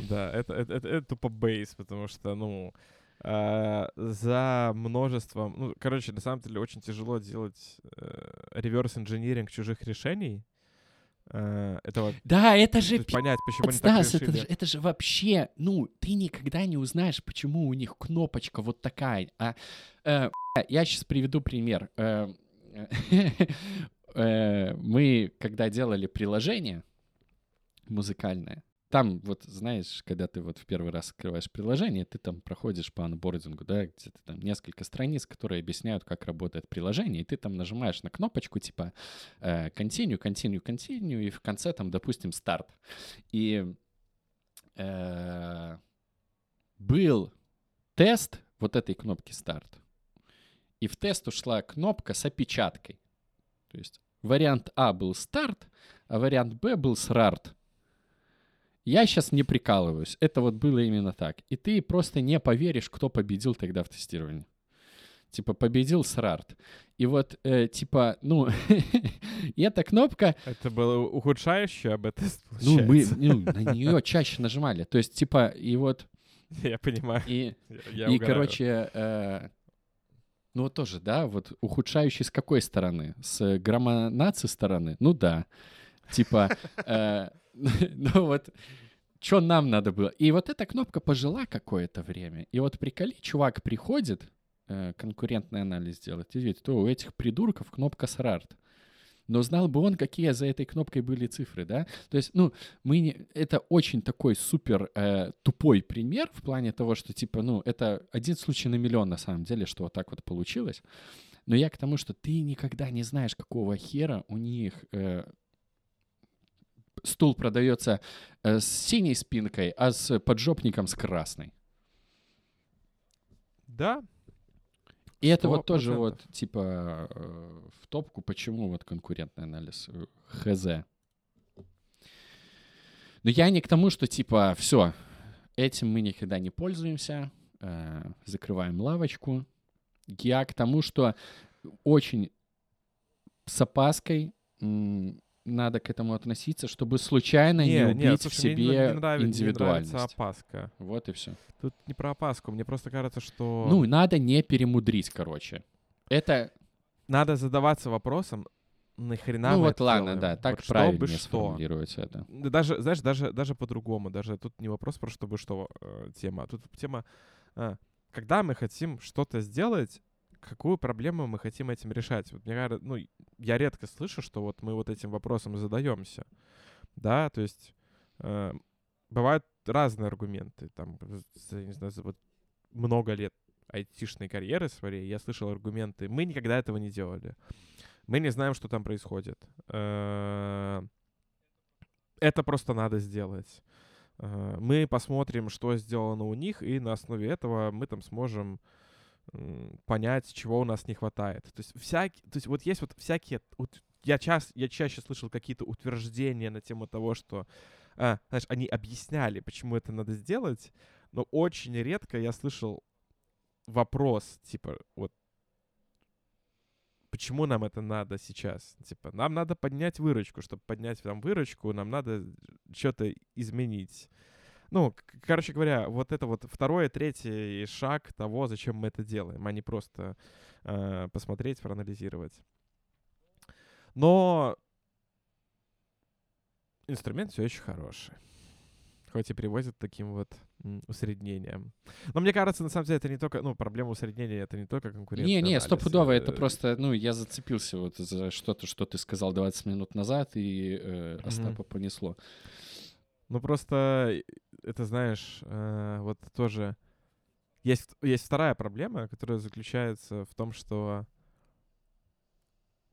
Да, это, это, это, это тупо бейс, потому что, ну, э, за множеством, ну, короче, на самом деле очень тяжело делать реверс-инжиниринг чужих решений. Э, это вот, да, это же понять, почему они так решили. Это же, это же вообще, ну, ты никогда не узнаешь, почему у них кнопочка вот такая. А, э, я сейчас приведу пример. Э, <laughs> э, мы, когда делали приложение музыкальное, там вот, знаешь, когда ты вот в первый раз открываешь приложение, ты там проходишь по анбордингу, да, где-то там несколько страниц, которые объясняют, как работает приложение, и ты там нажимаешь на кнопочку типа э, continue, continue, continue, и в конце там, допустим, старт. И э, был тест вот этой кнопки старт. И в тест ушла кнопка с опечаткой. То есть вариант А был старт, а вариант Б был срарт. Я сейчас не прикалываюсь. Это вот было именно так. И ты просто не поверишь, кто победил тогда в тестировании. Типа победил Срарт. И вот, э, типа, ну, <laughs> и эта кнопка... Это было ухудшающее об этом Ну, мы ну, на нее чаще нажимали. То есть, типа, и вот... <laughs> Я понимаю. И, я, я и короче, э, ну вот тоже, да, вот ухудшающий с какой стороны? С граммонации стороны? Ну да. Типа, <laughs> э, <laughs> ну вот, что нам надо было? И вот эта кнопка пожила какое-то время. И вот приколи, чувак приходит, э, конкурентный анализ делать, и видит, то у этих придурков кнопка срарт. Но знал бы он, какие за этой кнопкой были цифры, да? То есть, ну, мы не... Это очень такой супер э, тупой пример в плане того, что, типа, ну, это один случай на миллион, на самом деле, что вот так вот получилось. Но я к тому, что ты никогда не знаешь, какого хера у них э, стул продается э, с синей спинкой, а с поджопником с красной. Да, и это вот тоже вот, типа, э, в топку, почему вот конкурентный анализ э, ХЗ. Но я не к тому, что, типа, все, этим мы никогда не пользуемся, закрываем лавочку, Я к тому, что очень с опаской надо к этому относиться, чтобы случайно не, не убить не, слушай, в себе мне не, нравится, индивидуальность. Мне нравится опаска. Вот и все. Тут не про опаску, мне просто кажется, что... Ну, надо не перемудрить, короче. Это... Надо задаваться вопросом, нахрена Ну вот ладно, делаем? да, так вот правильно чтобы что. сформулируется это. Да Даже, знаешь, даже, даже по-другому, даже тут не вопрос про чтобы что э, тема, а тут тема, э, когда мы хотим что-то сделать, какую проблему мы хотим этим решать. Вот мне кажется, ну, я редко слышу, что вот мы вот этим вопросом задаемся, да, то есть э, бывают разные аргументы, там, за, не знаю, вот много лет айтишной карьеры своей я слышал аргументы, мы никогда этого не делали, мы не знаем, что там происходит, э, это просто надо сделать. Э, мы посмотрим, что сделано у них, и на основе этого мы там сможем понять, чего у нас не хватает. То есть, всякие, то есть вот есть вот всякие... Вот, я, час, я чаще слышал какие-то утверждения на тему того, что, а, знаешь, они объясняли, почему это надо сделать, но очень редко я слышал вопрос, типа, вот, почему нам это надо сейчас? Типа, нам надо поднять выручку. Чтобы поднять там выручку, нам надо что-то изменить. Ну, короче говоря, вот это вот второй, третий шаг того, зачем мы это делаем, а не просто э, посмотреть, проанализировать. Но инструмент все еще хороший. Хоть и приводит таким вот усреднением. Но мне кажется, на самом деле, это не только, ну, проблема усреднения, это не только конкуренция. Не, не, стопудово, это просто, ну, я зацепился вот за что-то, что ты сказал 20 минут назад, и э, Остапа mm-hmm. понесло. Ну, просто, это знаешь, э, вот тоже... Есть, есть вторая проблема, которая заключается в том, что...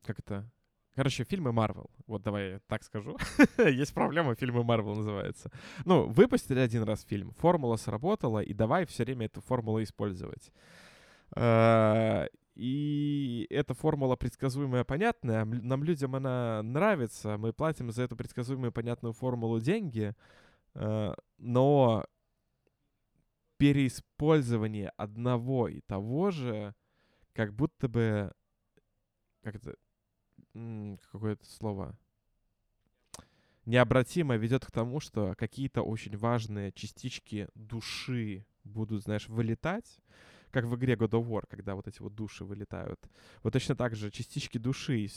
Как это? Короче, фильмы Марвел. Вот давай я так скажу. <laughs> Есть проблема, фильмы Марвел называется. Ну, выпустили один раз фильм, формула сработала, и давай все время эту формулу использовать. И эта формула предсказуемая, понятная. Нам, людям она нравится. Мы платим за эту предсказуемую, понятную формулу деньги. Э, но переиспользование одного и того же, как будто бы... Как это... Какое-то слово необратимо ведет к тому, что какие-то очень важные частички души будут, знаешь, вылетать, как в игре God of War, когда вот эти вот души вылетают. Вот точно так же частички души из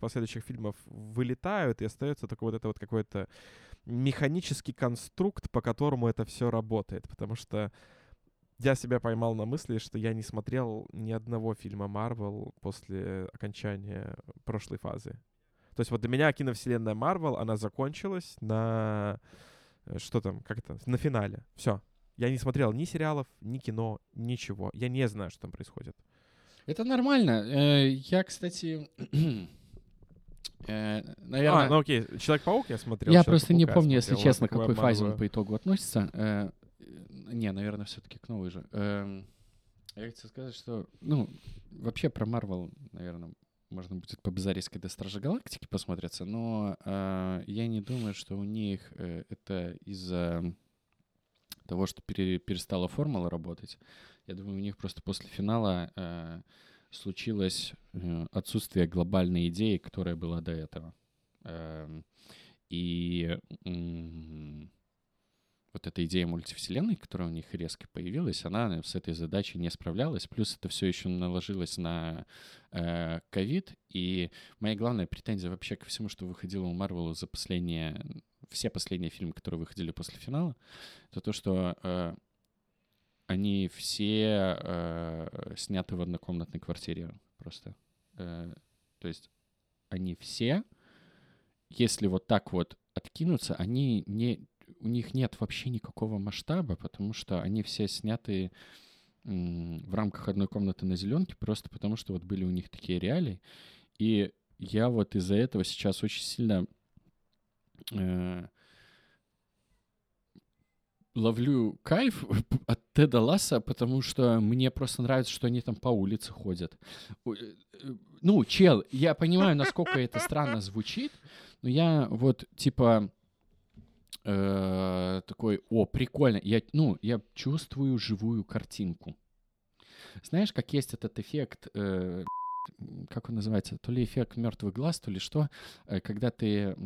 последующих фильмов вылетают, и остается только вот это вот какой-то механический конструкт, по которому это все работает. Потому что я себя поймал на мысли, что я не смотрел ни одного фильма Марвел после окончания прошлой фазы. То есть вот для меня киновселенная Марвел, она закончилась на... Э, что там, как это? На финале. Все. Я не смотрел ни сериалов, ни кино, ничего. Я не знаю, что там происходит. Это нормально. Э, я, кстати, <clears throat> наверное... А, ну окей, Человек-паук я смотрел. Я просто не помню, если честно, к какой фазе он по итогу относится. Э, не, наверное, все-таки к новой же. Эм, я хотел сказать, что, ну, вообще про Марвел, наверное, можно будет побазарить, когда Стражи Галактики посмотрятся, но э, я не думаю, что у них это из-за того, что пере, перестала формула работать. Я думаю, у них просто после финала э, случилось э, отсутствие глобальной идеи, которая была до этого. Э, и э, вот эта идея мультивселенной, которая у них резко появилась, она с этой задачей не справлялась. Плюс это все еще наложилось на э, ковид. Э, и моя главная претензия вообще ко всему, что выходило у Марвела за последние все последние фильмы, которые выходили после финала, это то, что э, они все э, сняты в однокомнатной квартире просто. Э, то есть они все, если вот так вот откинуться, они не, у них нет вообще никакого масштаба, потому что они все сняты в рамках одной комнаты на зеленке, просто потому что вот были у них такие реалии. И я вот из-за этого сейчас очень сильно ловлю кайф <laughs> от Теда Ласса, потому что мне просто нравится, что они там по улице ходят. Э, э, ну, чел, я понимаю, насколько это странно звучит, но я вот, типа, э, такой, о, прикольно, я, ну, я чувствую живую картинку. знаешь, как есть этот эффект, э, как он называется, то ли эффект мертвых глаз, то ли что, э, когда ты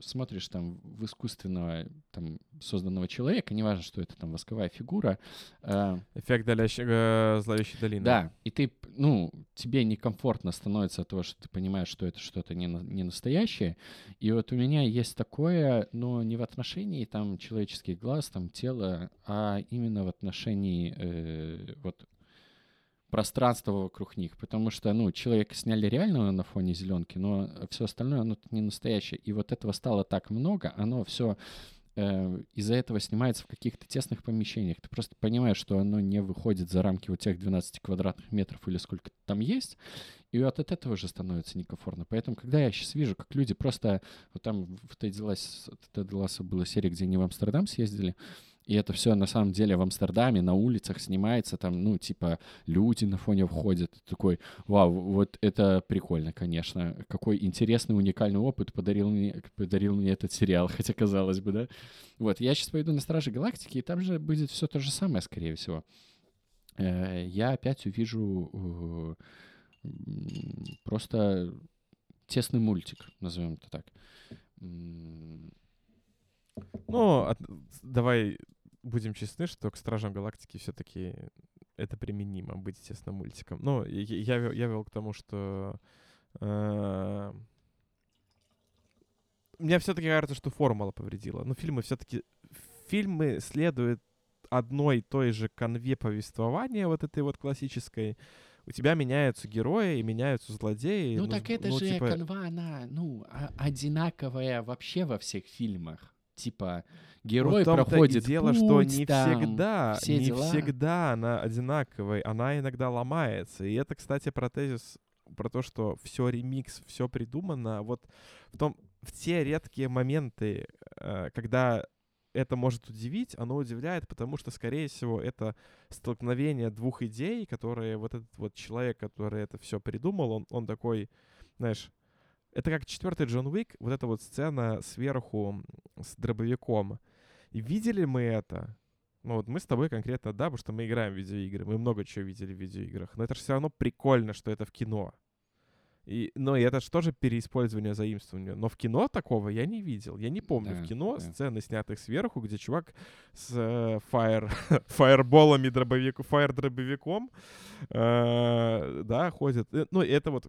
смотришь там в искусственного там созданного человека, неважно, что это там восковая фигура. Э, Эффект daлящей, э, зловещей долины. да, и ты, ну, тебе некомфортно становится от того, что ты понимаешь, что это что-то не, не настоящее. И вот у меня есть такое, но не в отношении там человеческих глаз, там тела, а именно в отношении э, вот пространства вокруг них, потому что, ну, человека сняли реально на фоне зеленки, но все остальное, оно не настоящее. И вот этого стало так много, оно все из-за этого снимается в каких-то тесных помещениях. Ты просто понимаешь, что оно не выходит за рамки вот тех 12 квадратных метров или сколько там есть, и вот от этого уже становится некомфортно. Поэтому, когда я сейчас вижу, как люди просто... Вот там в Тедди Ласса была серия, где они в Амстердам съездили, и это все на самом деле в Амстердаме на улицах снимается, там, ну, типа, люди на фоне входят. Такой, вау, вот это прикольно, конечно. Какой интересный, уникальный опыт подарил мне, подарил мне этот сериал, хотя казалось бы, да. Вот, я сейчас пойду на Стражи Галактики, и там же будет все то же самое, скорее всего. Э, Я опять увижу э, просто тесный мультик, назовем это так. Ну, давай будем честны, что к Стражам Галактики все-таки это применимо быть, естественно, мультиком. Ну, я, я, вел- я вел к тому, что... э, Мне все-таки кажется, что формула повредила. Ну, фильмы все-таки... Фильмы следуют одной и той же конве повествования, вот этой вот классической. У тебя меняются герои и меняются злодеи. Ну, с- так это ну, же типа, канва, она, ну, а- одинаковая вообще во всех фильмах. Типа, герой в том-то и проходит дело, путь, что не там, всегда, все не дела. всегда она одинаковая, она иногда ломается. И это, кстати, про тезис, про то, что все ремикс, все придумано. Вот в том, в те редкие моменты, э, когда это может удивить, оно удивляет, потому что, скорее всего, это столкновение двух идей, которые вот этот вот человек, который это все придумал, он, он такой, знаешь, это как четвертый Джон Уик, вот эта вот сцена сверху с дробовиком. И видели мы это? Ну вот мы с тобой конкретно, да, потому что мы играем в видеоигры, мы много чего видели в видеоиграх, но это же все равно прикольно, что это в кино. И, но и это же тоже переиспользование заимствования. Но в кино такого я не видел. Я не помню Да, в кино да. сцены, снятых сверху, где чувак с э, фаер, <laughs> фаерболами, дробовик, фаер-дробовиком, э, да, ходит. Э, Ну, это вот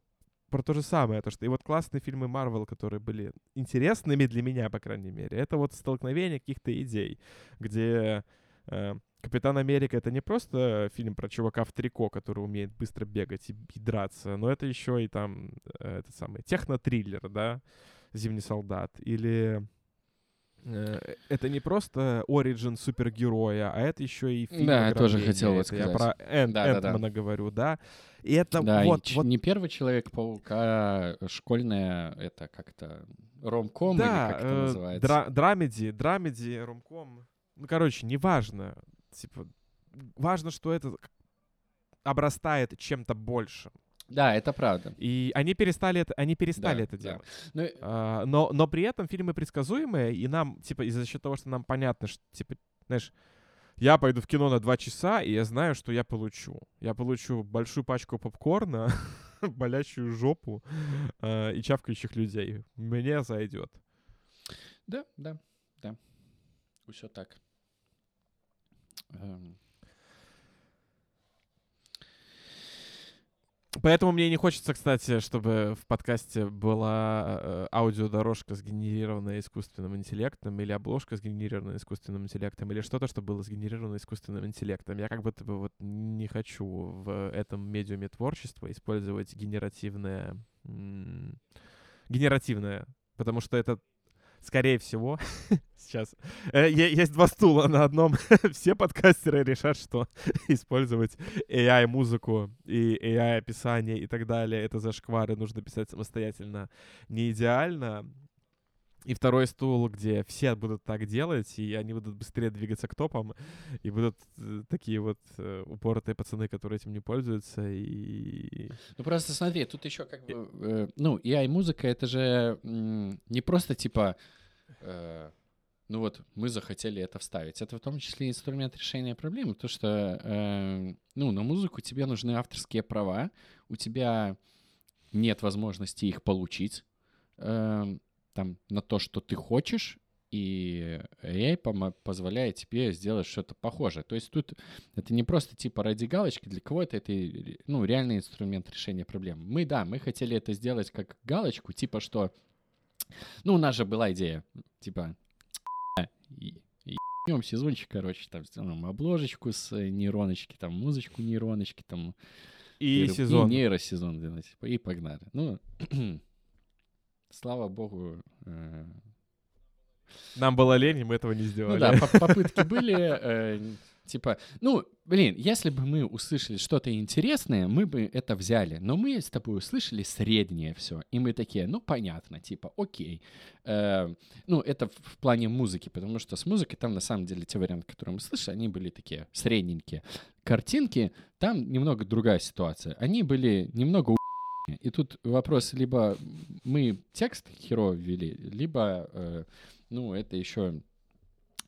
про то же самое, то что и вот классные фильмы Марвел, которые были интересными для меня, по крайней мере, это вот столкновение каких-то идей, где э, Капитан Америка это не просто фильм про чувака в трико, который умеет быстро бегать и, и драться, но это еще и там э, этот самый технотриллер, да, Зимний солдат, или это не просто оригин супергероя, а это еще и фильм Да, я тоже хотел вот Это Я сказать. про Эн- Да-да-да. Энтмана говорю, да. И это Да, и вот, ч- вот не первый Человек-паук, а школьная, это как-то, ромком или как это э, называется? дра- драмеди, драмеди, ромком. Ну, короче, неважно. Типа, важно, что это обрастает чем-то большим. Да, это правда. И они перестали это, они перестали Да, это да. делать. Ну, А, но, но при этом фильмы предсказуемые, и нам, типа, из-за счет того, что нам понятно, что, типа, знаешь, я пойду в кино на два часа, и я знаю, что я получу. Я получу большую пачку попкорна, <laughs> болящую жопу а, и чавкающих людей. Мне зайдет. Да, да, да. Все так. Эм, Поэтому мне не хочется, кстати, чтобы в подкасте была э, аудиодорожка, сгенерированная искусственным интеллектом, или обложка, сгенерированная искусственным интеллектом, или что-то, что было сгенерировано искусственным интеллектом. Я как будто бы вот не хочу в этом медиуме творчества использовать генеративное... генеративное, потому что это скорее всего, <laughs> сейчас, э, есть два стула на одном. <laughs> Все подкастеры решат, что <laughs> использовать AI-музыку и AI-описание и так далее, это зашквары, нужно писать самостоятельно, не идеально. И второй стул, где все будут так делать, и они будут быстрее двигаться к топам, и будут э, такие вот э, упоротые пацаны, которые этим не пользуются, и... Ну просто смотри, тут еще как бы, э, ну, AI-музыка это же не просто типа э, ну вот мы захотели это вставить. Это в том числе инструмент решения проблемы, то что, э, ну, на музыку тебе нужны авторские права, у тебя нет возможности их получить, э, там, на то, что ты хочешь, и AI позволяет тебе сделать что-то похожее. То есть тут это не просто типа ради галочки, для кого-то это ну, реальный инструмент решения проблем. Мы, да, мы хотели это сделать как галочку, типа что... Ну, у нас же была идея, типа, и сезончик, короче, там сделаем обложечку с нейроночки, там музычку нейроночки, там... И, и сезон. И нейросезон, типа, и погнали. Ну, <clears throat> слава богу, э, нам было лень, и мы этого не сделали. Ну да, попытки были. Э, типа, ну, блин, если бы мы услышали что-то интересное, мы бы это взяли. Но мы с тобой услышали среднее все. И мы такие, ну, понятно, типа, окей. Э, ну, это в, в плане музыки, потому что с музыкой там, на самом деле, те варианты, которые мы слышали, они были такие средненькие. Картинки, там немного другая ситуация. Они были немного и тут вопрос, либо мы текст херово ввели, либо э, ну, это еще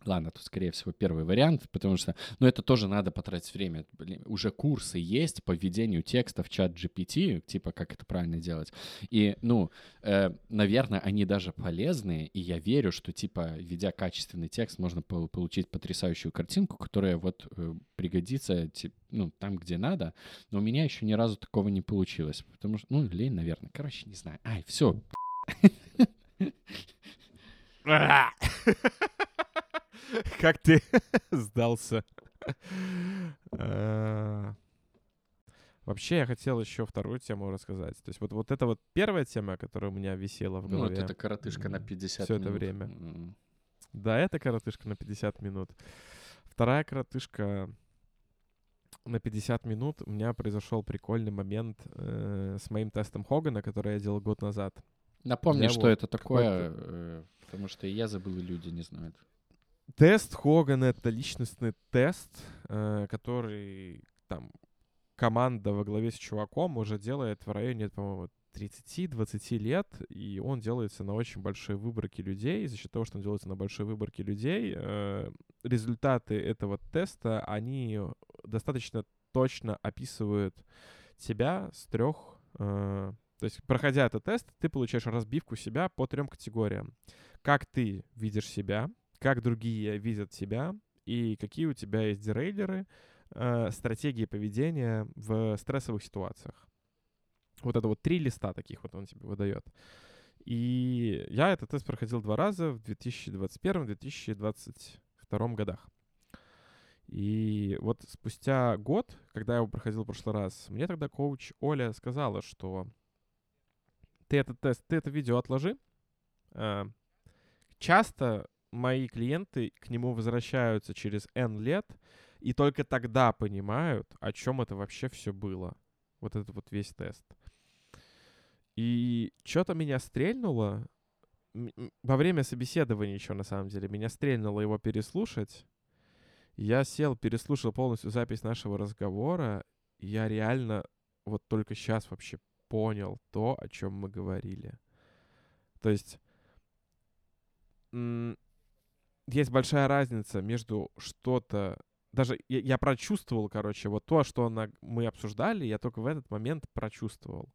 Ладно, тут, скорее всего, первый вариант, потому что, ну, это тоже надо потратить время. Блин, уже курсы есть по введению текста в чат GPT, типа, как это правильно делать. И, ну, э, наверное, они даже полезные, и я верю, что, типа, введя качественный текст, можно по получить потрясающую картинку, которая вот э, пригодится, типа, ну, там, где надо. Но у меня еще ни разу такого не получилось, потому что, ну, лень, наверное. Короче, не знаю. Ай, все. <laughs> <laughs> <laughs> Как ты <laughs> сдался? А. Вообще, я хотел еще вторую тему рассказать. То есть вот, вот это вот первая тема, которая у меня висела в голове. Ну, вот это коротышка на 50 Все это время. Да, это коротышка на 50 минут. Вторая коротышка на 50 минут у меня произошел прикольный момент э, с моим тестом Хогана, который я делал год назад. Напомни, я что это такое, э, потому что я забыл, и люди не знают. Тест Хогана — это личностный тест, э, который там команда во главе с чуваком уже делает в районе, по-моему, 30-20 лет, и он делается на очень большой выборке людей. За счет того, что он делается на большой выборке людей, э, результаты этого теста, они достаточно точно описывают тебя с трех э, то есть, проходя этот тест, ты получаешь разбивку себя по трем категориям. Как ты видишь себя, как другие видят тебя, и какие у тебя есть дерейдеры, э, стратегии поведения в стрессовых ситуациях. Вот это вот три листа таких вот он тебе выдает. И я этот тест проходил два раза в 2021-2022 годах. И вот спустя год, когда я его проходил в прошлый раз, мне тогда коуч Оля сказала, что ты этот тест, ты это видео отложи. А, часто мои клиенты к нему возвращаются через N лет и только тогда понимают, о чем это вообще все было. Вот этот вот весь тест. И что-то меня стрельнуло во время собеседования еще, на самом деле, меня стрельнуло его переслушать. Я сел, переслушал полностью запись нашего разговора, я реально вот только сейчас вообще понял то, о чем мы говорили. То есть есть большая разница между что-то... Даже я, я прочувствовал, короче, вот то, что она, мы обсуждали, я только в этот момент прочувствовал,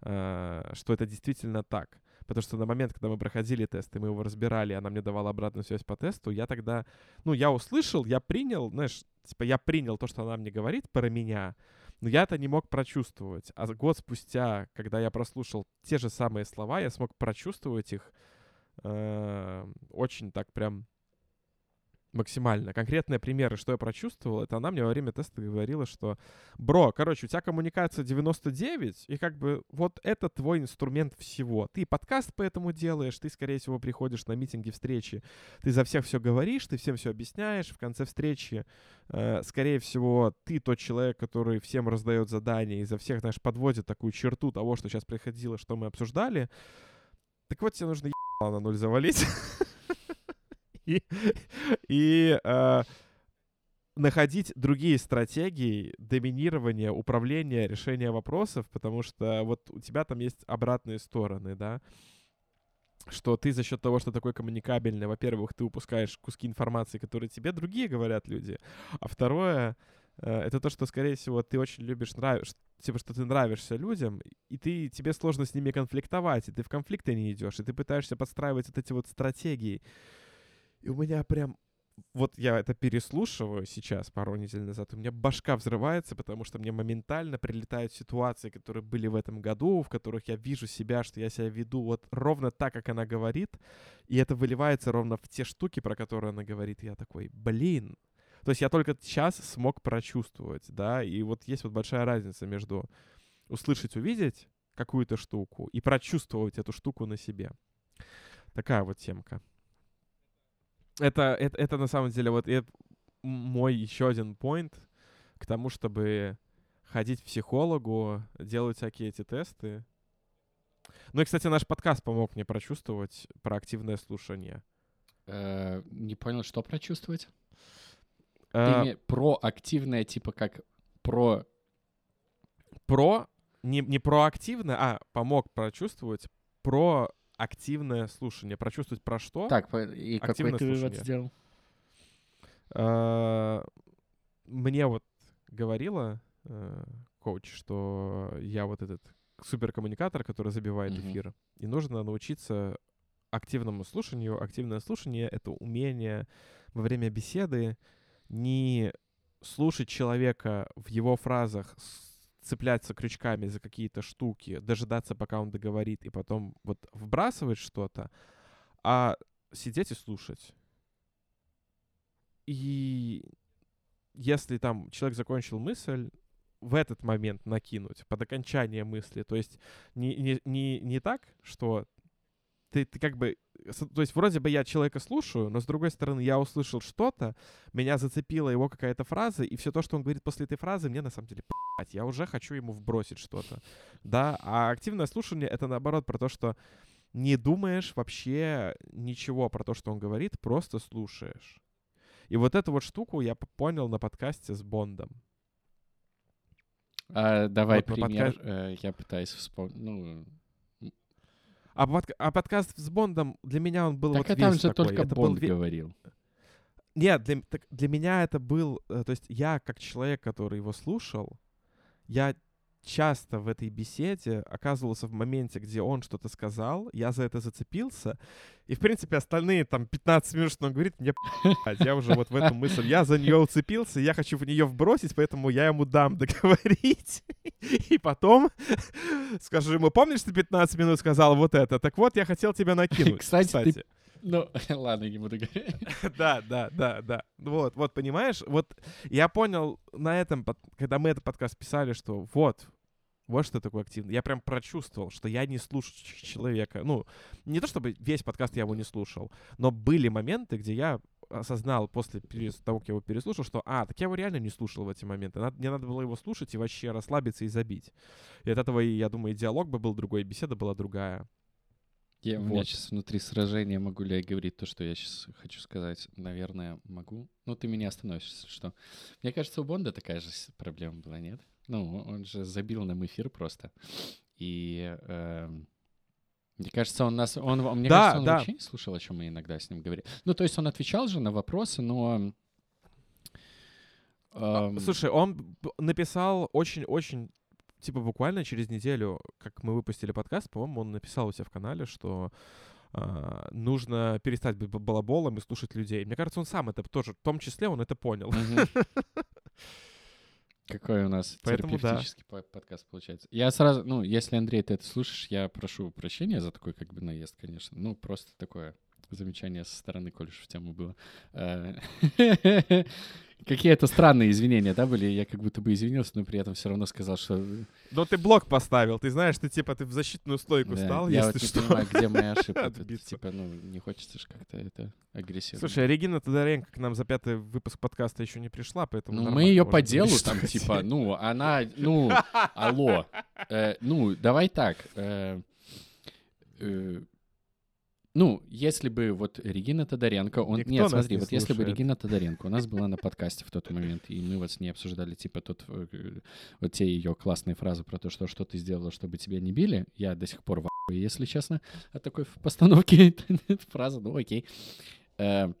э, что это действительно так. Потому что на момент, когда мы проходили тест, и мы его разбирали, она мне давала обратную связь по тесту, я тогда, ну, я услышал, я принял, знаешь, типа, я принял то, что она мне говорит про меня, но я это не мог прочувствовать. А год спустя, когда я прослушал те же самые слова, я смог прочувствовать их э, очень так прям максимально. Конкретные примеры, что я прочувствовал, это она мне во время теста говорила, что, бро, короче, у тебя коммуникация 99, и как бы вот это твой инструмент всего. Ты подкаст поэтому делаешь, ты, скорее всего, приходишь на митинги, встречи, ты за всех все говоришь, ты всем все объясняешь, в конце встречи, э, скорее всего, ты тот человек, который всем раздает задания и за всех, знаешь, подводит такую черту того, что сейчас приходило, что мы обсуждали. Так вот, тебе нужно на ноль завалить. <laughs> и, и э, находить другие стратегии доминирования, управления, решения вопросов, потому что вот у тебя там есть обратные стороны, да. что ты за счет того, что такой коммуникабельный, во-первых, ты упускаешь куски информации, которые тебе другие говорят люди, а второе, э, это то, что, скорее всего, ты очень любишь, нравишь, типа, что ты нравишься людям, и ты, тебе сложно с ними конфликтовать, и ты в конфликты не идешь, и ты пытаешься подстраивать вот эти вот стратегии. И у меня прям вот я это переслушиваю сейчас, пару недель назад, у меня башка взрывается, потому что мне моментально прилетают ситуации, которые были в этом году, в которых я вижу себя, что я себя веду вот ровно так, как она говорит, и это выливается ровно в те штуки, про которые она говорит. И я такой, блин. То есть я только сейчас смог прочувствовать, да, и вот есть вот большая разница между услышать, увидеть какую-то штуку и прочувствовать эту штуку на себе. Такая вот темка это, это, это на самом деле вот мой еще один point к тому, чтобы ходить к психологу, делать всякие эти тесты. Ну и, кстати, наш подкаст помог мне прочувствовать про активное слушание. Э, не понял, что прочувствовать? Э, про активное, типа как про... Про, не, не проактивное, а помог прочувствовать про активное слушание. Прочувствовать про что? Так, и какой ты вывод сделал? А, мне вот говорила э, коуч, что я вот этот суперкоммуникатор, который забивает эфир, и нужно научиться активному слушанию. Активное слушание — это умение во время беседы не слушать человека в его фразах цепляться крючками за какие-то штуки, дожидаться, пока он договорит, и потом вот вбрасывать что-то, а сидеть и слушать. И если там человек закончил мысль, в этот момент накинуть, под окончание мысли. То есть не, не, не, не так, что ты, ты как бы... То есть вроде бы я человека слушаю, но с другой стороны я услышал что-то, меня зацепила его какая-то фраза, и все то, что он говорит после этой фразы, мне на самом деле. Я уже хочу ему вбросить что-то. Да, а активное слушание — это наоборот про то, что не думаешь вообще ничего про то, что он говорит, просто слушаешь. И вот эту вот штуку я понял на подкасте с Бондом. А, давай вот пример. Подка... Э, я пытаюсь вспомнить. Ну, а, под, а подкаст с Бондом, для меня он был так вот а там же такой. только это Бонд был... говорил. Нет, для, так, для меня это был... Э, то есть я, как человек, который его слушал, я часто в этой беседе оказывался в моменте, где он что-то сказал, я за это зацепился, и, в принципе, остальные там 15 минут, что он говорит, мне я уже вот в эту мысль, я за нее уцепился, я хочу в нее вбросить, поэтому я ему дам договорить, и потом скажу ему, помнишь, ты 15 минут сказал вот это? Так вот, я хотел тебя накинуть. Кстати, кстати. Ты... Ну, <laughs> ладно, не буду говорить. <laughs> да, да, да, да. Вот, вот, понимаешь, вот я понял на этом, когда мы этот подкаст писали, что вот, вот что такое активно. Я прям прочувствовал, что я не слушаю человека. Ну, не то чтобы весь подкаст я его не слушал, но были моменты, где я осознал после того, как я его переслушал, что, а, так я его реально не слушал в эти моменты. Надо, мне надо было его слушать и вообще расслабиться и забить. И от этого, я думаю, диалог бы был другой, беседа была другая. Я, вот. У меня сейчас внутри сражения, могу ли я говорить то, что я сейчас хочу сказать? Наверное, могу. Ну, ты меня остановишь, если что. Мне кажется, у Бонда такая же проблема была, нет? Ну, он же забил нам эфир просто. И э, мне кажется, он нас... Он, мне да, кажется, он да. вообще не слушал, о чем мы иногда с ним говорили. Ну, то есть он отвечал же на вопросы, но... Эм... Слушай, он написал очень-очень типа буквально через неделю, как мы выпустили подкаст, по-моему, он написал у себя в канале, что э, нужно перестать быть балаболом и слушать людей. Мне кажется, он сам это тоже, в том числе, он это понял. <laughs> Какой у нас Поэтому терапевтический да. подкаст получается. Я сразу, ну, если, Андрей, ты это слушаешь, я прошу прощения за такой как бы наезд, конечно. Ну, просто такое замечание со стороны, коль в тему было. <laughs> Э, Какие-то странные извинения, да, были? Я как будто бы извинился, но при этом все равно сказал, что... Но ты блок поставил, ты знаешь, ты типа ты в защитную стойку да, стал, я если вот не что. понимаю, где моя ошибка. <laughs> Типа, ну, не хочется же как-то это агрессивно. Слушай, Регина Тодоренко к нам за пятый выпуск подкаста еще не пришла, поэтому... Ну, мы ее по делу там, типа, ну, <laughs> она, ну, <laughs> алло. Э, ну, давай так. Э, э, ну, если бы вот Регина Тодоренко, он... Никто Нет, смотри, не вот слушает. если бы Регина Тодоренко у нас <laughs> была на подкасте в тот момент, и мы вот с ней обсуждали, типа, тот, э, вот те ее классные фразы про то, что что ты сделала, чтобы тебя не били, я до сих пор в если честно, от такой постановки <laughs> фразы. Ну, окей. Э,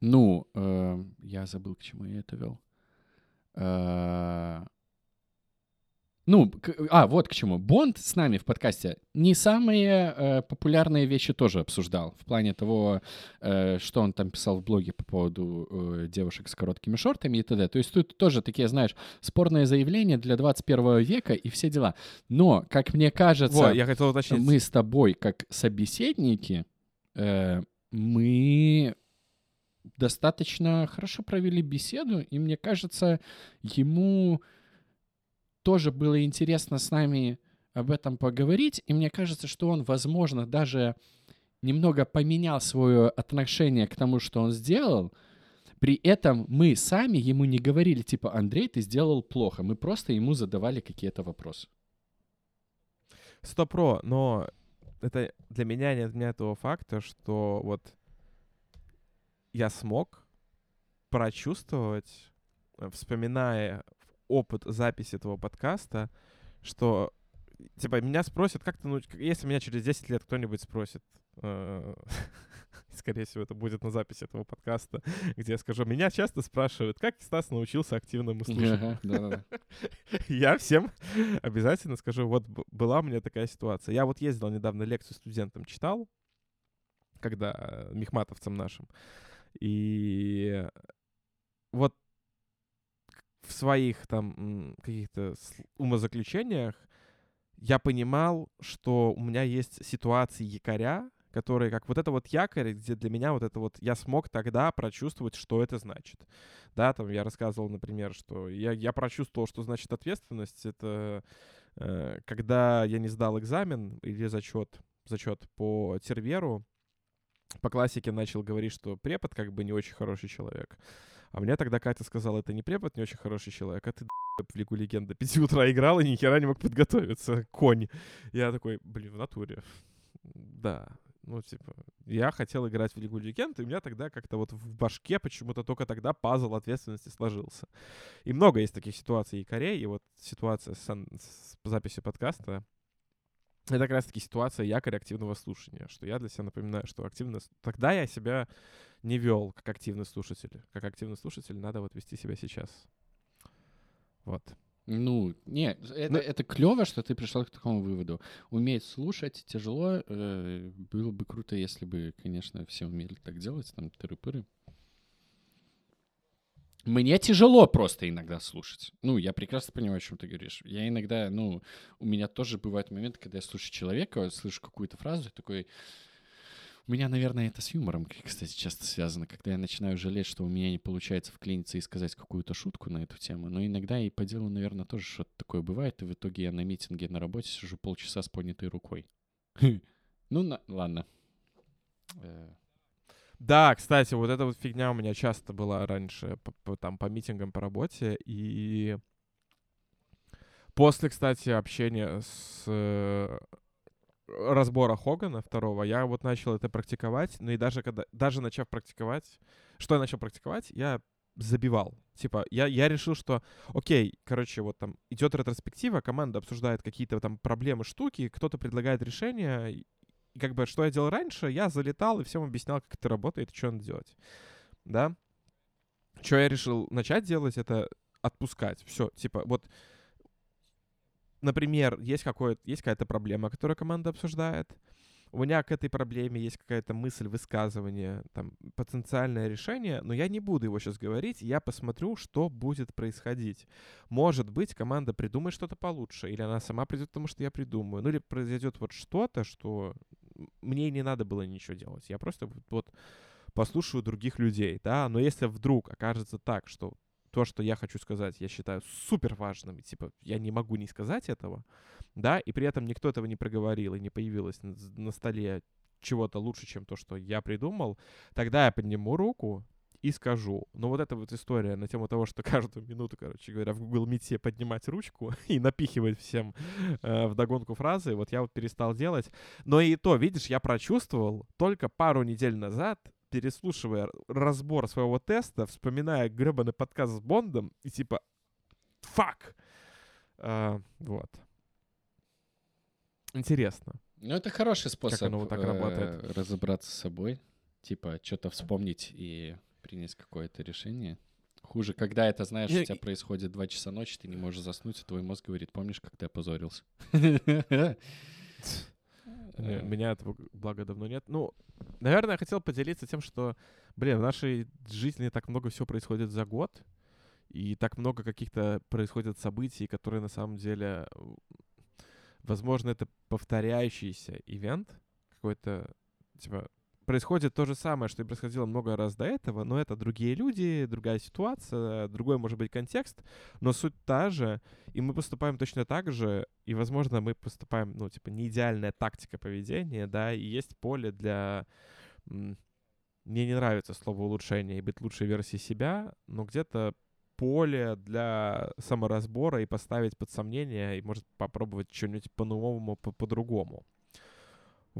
ну, э, я забыл, к чему я это вел. Э, ну, к, а, вот к чему. Бонд с нами в подкасте не самые э, популярные вещи тоже обсуждал. В плане того, э, что он там писал в блоге по поводу э, девушек с короткими шортами и т.д. То есть тут тоже такие, знаешь, спорные заявления для 21 века и все дела. Но, как мне кажется, Вот, я хотел уточнить. мы с тобой, как собеседники, э, мы достаточно хорошо провели беседу, и мне кажется, ему тоже было интересно с нами об этом поговорить, и мне кажется, что он, возможно, даже немного поменял свое отношение к тому, что он сделал. При этом мы сами ему не говорили, типа, Андрей, ты сделал плохо. Мы просто ему задавали какие-то вопросы. Сто про, но это для меня не отменяет того факта, что вот я смог прочувствовать, э, вспоминая опыт записи этого подкаста, что типа меня спросят, как ты, ну, если меня через 10 лет кто-нибудь спросит, э, <laughs> скорее всего, это будет на записи этого подкаста, <laughs> где я скажу, меня часто спрашивают, как Стас научился активному <laughs> слушанию. Ага, да-да-да. Я всем обязательно скажу, вот была у меня такая ситуация. Я вот ездил недавно лекцию студентам читал, когда э, мехматовцам нашим. И вот в своих там каких-то умозаключениях я понимал, что у меня есть ситуации якоря, которые как вот это вот якорь, где для меня вот это вот я смог тогда прочувствовать, что это значит. Да, там я рассказывал, например, что я, я прочувствовал, что значит ответственность. Это э, когда я не сдал экзамен или зачет, зачет по терверу, по классике начал говорить, что препод как бы не очень хороший человек. А мне тогда Катя сказала, это не препод не очень хороший человек, а ты в Лигу Легенд до 5 утра играл и ни хера не мог подготовиться. Конь. Я такой, блин, в натуре. Да. Ну, типа, я хотел играть в Лигу Легенд, и у меня тогда как-то вот в башке почему-то только тогда пазл ответственности сложился. И много есть таких ситуаций и Корей, и вот ситуация с, с записью подкаста, это как раз-таки ситуация якоря активного слушания, что я для себя напоминаю, что активно... Тогда я себя не вел как активный слушатель. Как активный слушатель надо вот вести себя сейчас. Вот. Ну, не, это, Ну- это клево, что ты пришел к такому выводу. Уметь слушать тяжело. э, было бы круто, если бы, конечно, все умели так делать, там, тыры-пыры. Мне тяжело просто иногда слушать. Ну, я прекрасно понимаю, о чем ты говоришь. Я иногда, ну, у меня тоже бывают моменты, когда я слушаю человека, слышу какую-то фразу, и такой... У меня, наверное, это с юмором, кстати, часто связано, когда я начинаю жалеть, что у меня не получается вклиниться и сказать какую-то шутку на эту тему. Но иногда и по делу, наверное, тоже что-то такое бывает, и в итоге я на митинге на работе сижу полчаса с поднятой рукой. Ну, на- ладно. Э, Да, кстати, вот эта вот фигня у меня часто была раньше там по митингам по работе и после, кстати, общения с э, разбора Хогана второго, я вот начал это практиковать, ну и даже когда, даже начав практиковать, что я начал практиковать, я забивал. Типа, я, я решил, что, окей, короче, вот там идет ретроспектива, команда обсуждает какие-то там проблемы, штуки, кто-то предлагает решение, и как бы, что я делал раньше, я залетал и всем объяснял, как это работает что надо делать. Да? Что я решил начать делать, это отпускать. Все, типа, вот, например, есть, какое есть какая-то проблема, которую команда обсуждает. У меня к этой проблеме есть какая-то мысль, высказывание, там, потенциальное решение, но я не буду его сейчас говорить, я посмотрю, что будет происходить. Может быть, команда придумает что-то получше, или она сама придет к тому, что я придумаю, ну или произойдет вот что-то, что мне не надо было ничего делать. Я просто вот послушаю других людей, да, но если вдруг окажется так, что то, что я хочу сказать, я считаю супер важным, типа, я не могу не сказать этого, да, и при этом никто этого не проговорил, и не появилось на, столе чего-то лучше, чем то, что я придумал, тогда я подниму руку и скажу. Но вот эта вот история на тему того, что <laughs> каждую минуту, короче говоря, в Google Meet поднимать ручку <laughs> и напихивать всем э, вдогонку фразы, вот я вот перестал делать. Но и то, видишь, я прочувствовал только пару недель назад, переслушивая разбор своего теста, вспоминая гребаный подкаст с Бондом, и типа, фак! Э, вот. интересно. Ну, это хороший способ оно вот так работает. э, разобраться с собой. Типа, что-то вспомнить и принять какое-то решение. Хуже, когда это, знаешь, у тебя происходит 2 часа ночи, ты не можешь заснуть, и твой мозг говорит, помнишь, как ты опозорился? <laughs> Не, Э, Меня этого, благо, давно нет. Ну, наверное, я хотел поделиться тем, что, блин, в нашей жизни так много всего происходит за год, и так много каких-то происходит событий, которые на самом деле, э, возможно, это повторяющийся ивент какой-то, типа, происходит то же самое, что и происходило много раз до этого, но это другие люди, другая ситуация, другой, может быть, контекст, но суть та же, и мы поступаем точно так же, и, возможно, мы поступаем, ну, типа, не идеальная тактика поведения, да, и есть поле для... Мне не нравится слово улучшение и быть лучшей версией себя, но где-то поле для саморазбора и поставить под сомнение, и, может, попробовать что-нибудь по-новому, по- по-другому.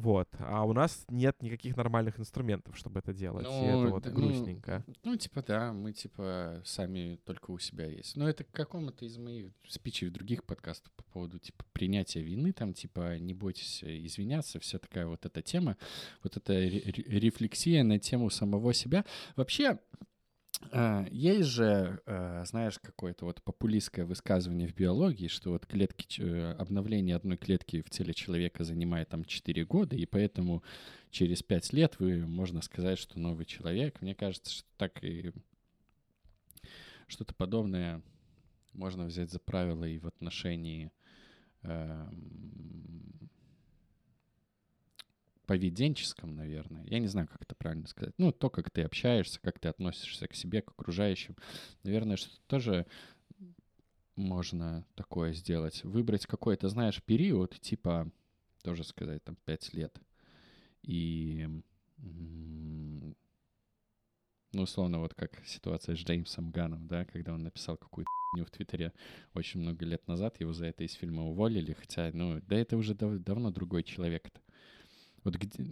Вот. А у нас нет никаких нормальных инструментов, чтобы это делать. и Ну, это вот д- ну, грустненько. Ну, типа, да, мы, типа, сами только у себя есть. Но это к какому-то из моих спичей в других подкастах по поводу, типа, принятия вины, там, типа, не бойтесь извиняться, вся такая вот эта тема, вот эта ре- ре- рефлексия на тему самого себя. Вообще, есть же, а, знаешь, какое-то вот популистское высказывание в биологии, что вот клетки, э, обновление одной клетки в теле человека занимает там 4 года, и поэтому через 5 лет вы, можно сказать, что новый человек. Мне кажется, что так и что-то подобное можно взять за правило и в отношении эм, поведенческом, наверное. Я не знаю, как это правильно сказать. Ну, то, как ты общаешься, как ты относишься к себе, к окружающим. Наверное, что тоже можно такое сделать. Выбрать какой-то, знаешь, период, типа, тоже сказать, там, 5 лет. И, ну, условно, вот как ситуация с Джеймсом Ганом, да, когда он написал какую-то хуйню в Твиттере очень много лет назад, его за это из фильма уволили, хотя, ну, да это уже дав- давно другой человек-то. Вот где...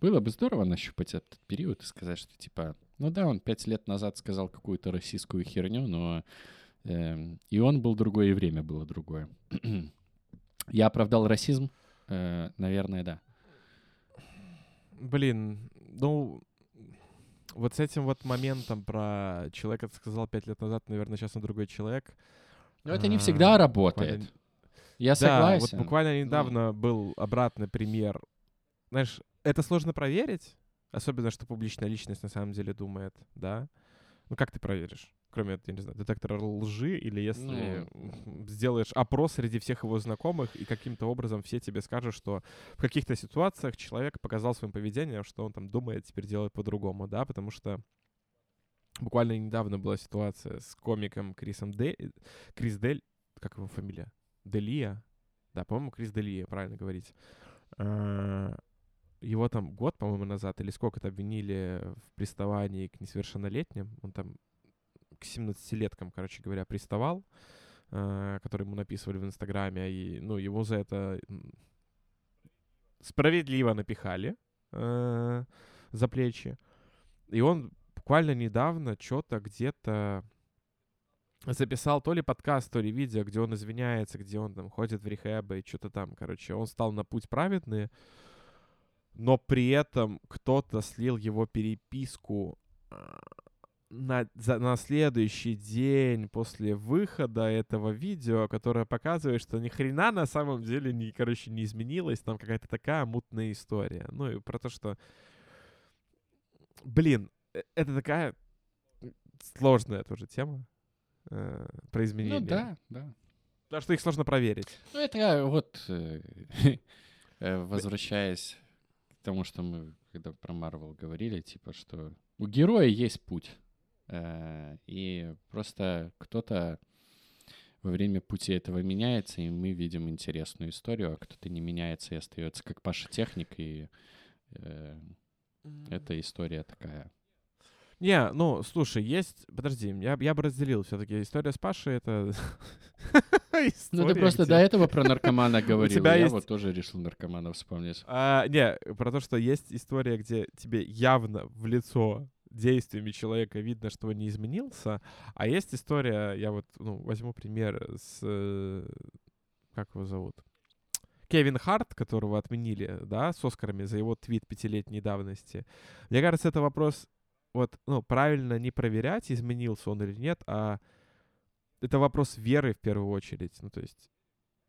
Было бы здорово нащупать этот период и сказать, что типа, ну да, он пять лет назад сказал какую-то российскую херню, но эм, и он был другой, и время было другое. <clears throat> Я оправдал расизм? Э, наверное, да. Блин, ну, вот с этим вот моментом про человека, сказал пять лет назад, наверное, сейчас он другой человек. Но это не всегда работает. Я Да, согласен. вот буквально но- недавно был обратный пример. Знаешь, это сложно проверить, особенно, что публичная личность на самом деле думает, да? Ну, как ты проверишь? Кроме, я не знаю, детектора лжи, или если Ну. сделаешь опрос среди всех его знакомых, и каким-то образом все тебе скажут, что в каких-то ситуациях человек показал своим поведением, что он там думает, теперь делает по-другому, да? Потому что буквально недавно была ситуация с комиком Крисом Дель... Крис Дель... Как его фамилия? Делия? Да, по-моему, Крис Делия, правильно говорить. Его там год, по-моему, назад или сколько-то обвинили в приставании к несовершеннолетним. Он там к 17-леткам, короче говоря, приставал, а, которые ему написывали в Инстаграме. И, ну, его за это справедливо напихали э, за плечи. И он буквально недавно что-то где-то записал то ли подкаст, то ли видео, где он извиняется, где он там ходит в рехабы и что-то там, короче. Он стал на путь праведный, но при этом кто-то слил его переписку а, на, за, на следующий день после выхода этого видео, которое показывает, что ни хрена на самом деле, не, короче, не изменилось, там какая-то такая мутная история. Ну и про то, что, блин, э, это такая сложная тоже тема э, про изменения. Ну да, да. Потому что их сложно проверить. Ну, это я вот, э, <laughs> э, возвращаясь к тому, что мы, когда про Марвел говорили, типа, что у героя есть путь. Э, И просто кто-то во время пути этого меняется, и мы видим интересную историю, а кто-то не меняется и остается как Паша Техник, и э, эта история такая. Не, ну, слушай, есть... Подожди, я, я бы разделил все таки История с Пашей — это... <laughs> Ну, ты просто до этого про наркомана <laughs> говорил, я вот тоже решил наркомана вспомнить. А, не, про то, что есть история, где тебе явно в лицо действиями человека видно, что он не изменился, а есть история, я вот ну, возьму пример с... э, Как его зовут? Кевин Харт, которого отменили, да, с Оскарами за его твит пятилетней давности. Мне кажется, это вопрос, вот, ну, правильно не проверять, изменился он или нет, а это вопрос веры в первую очередь. Ну, то есть,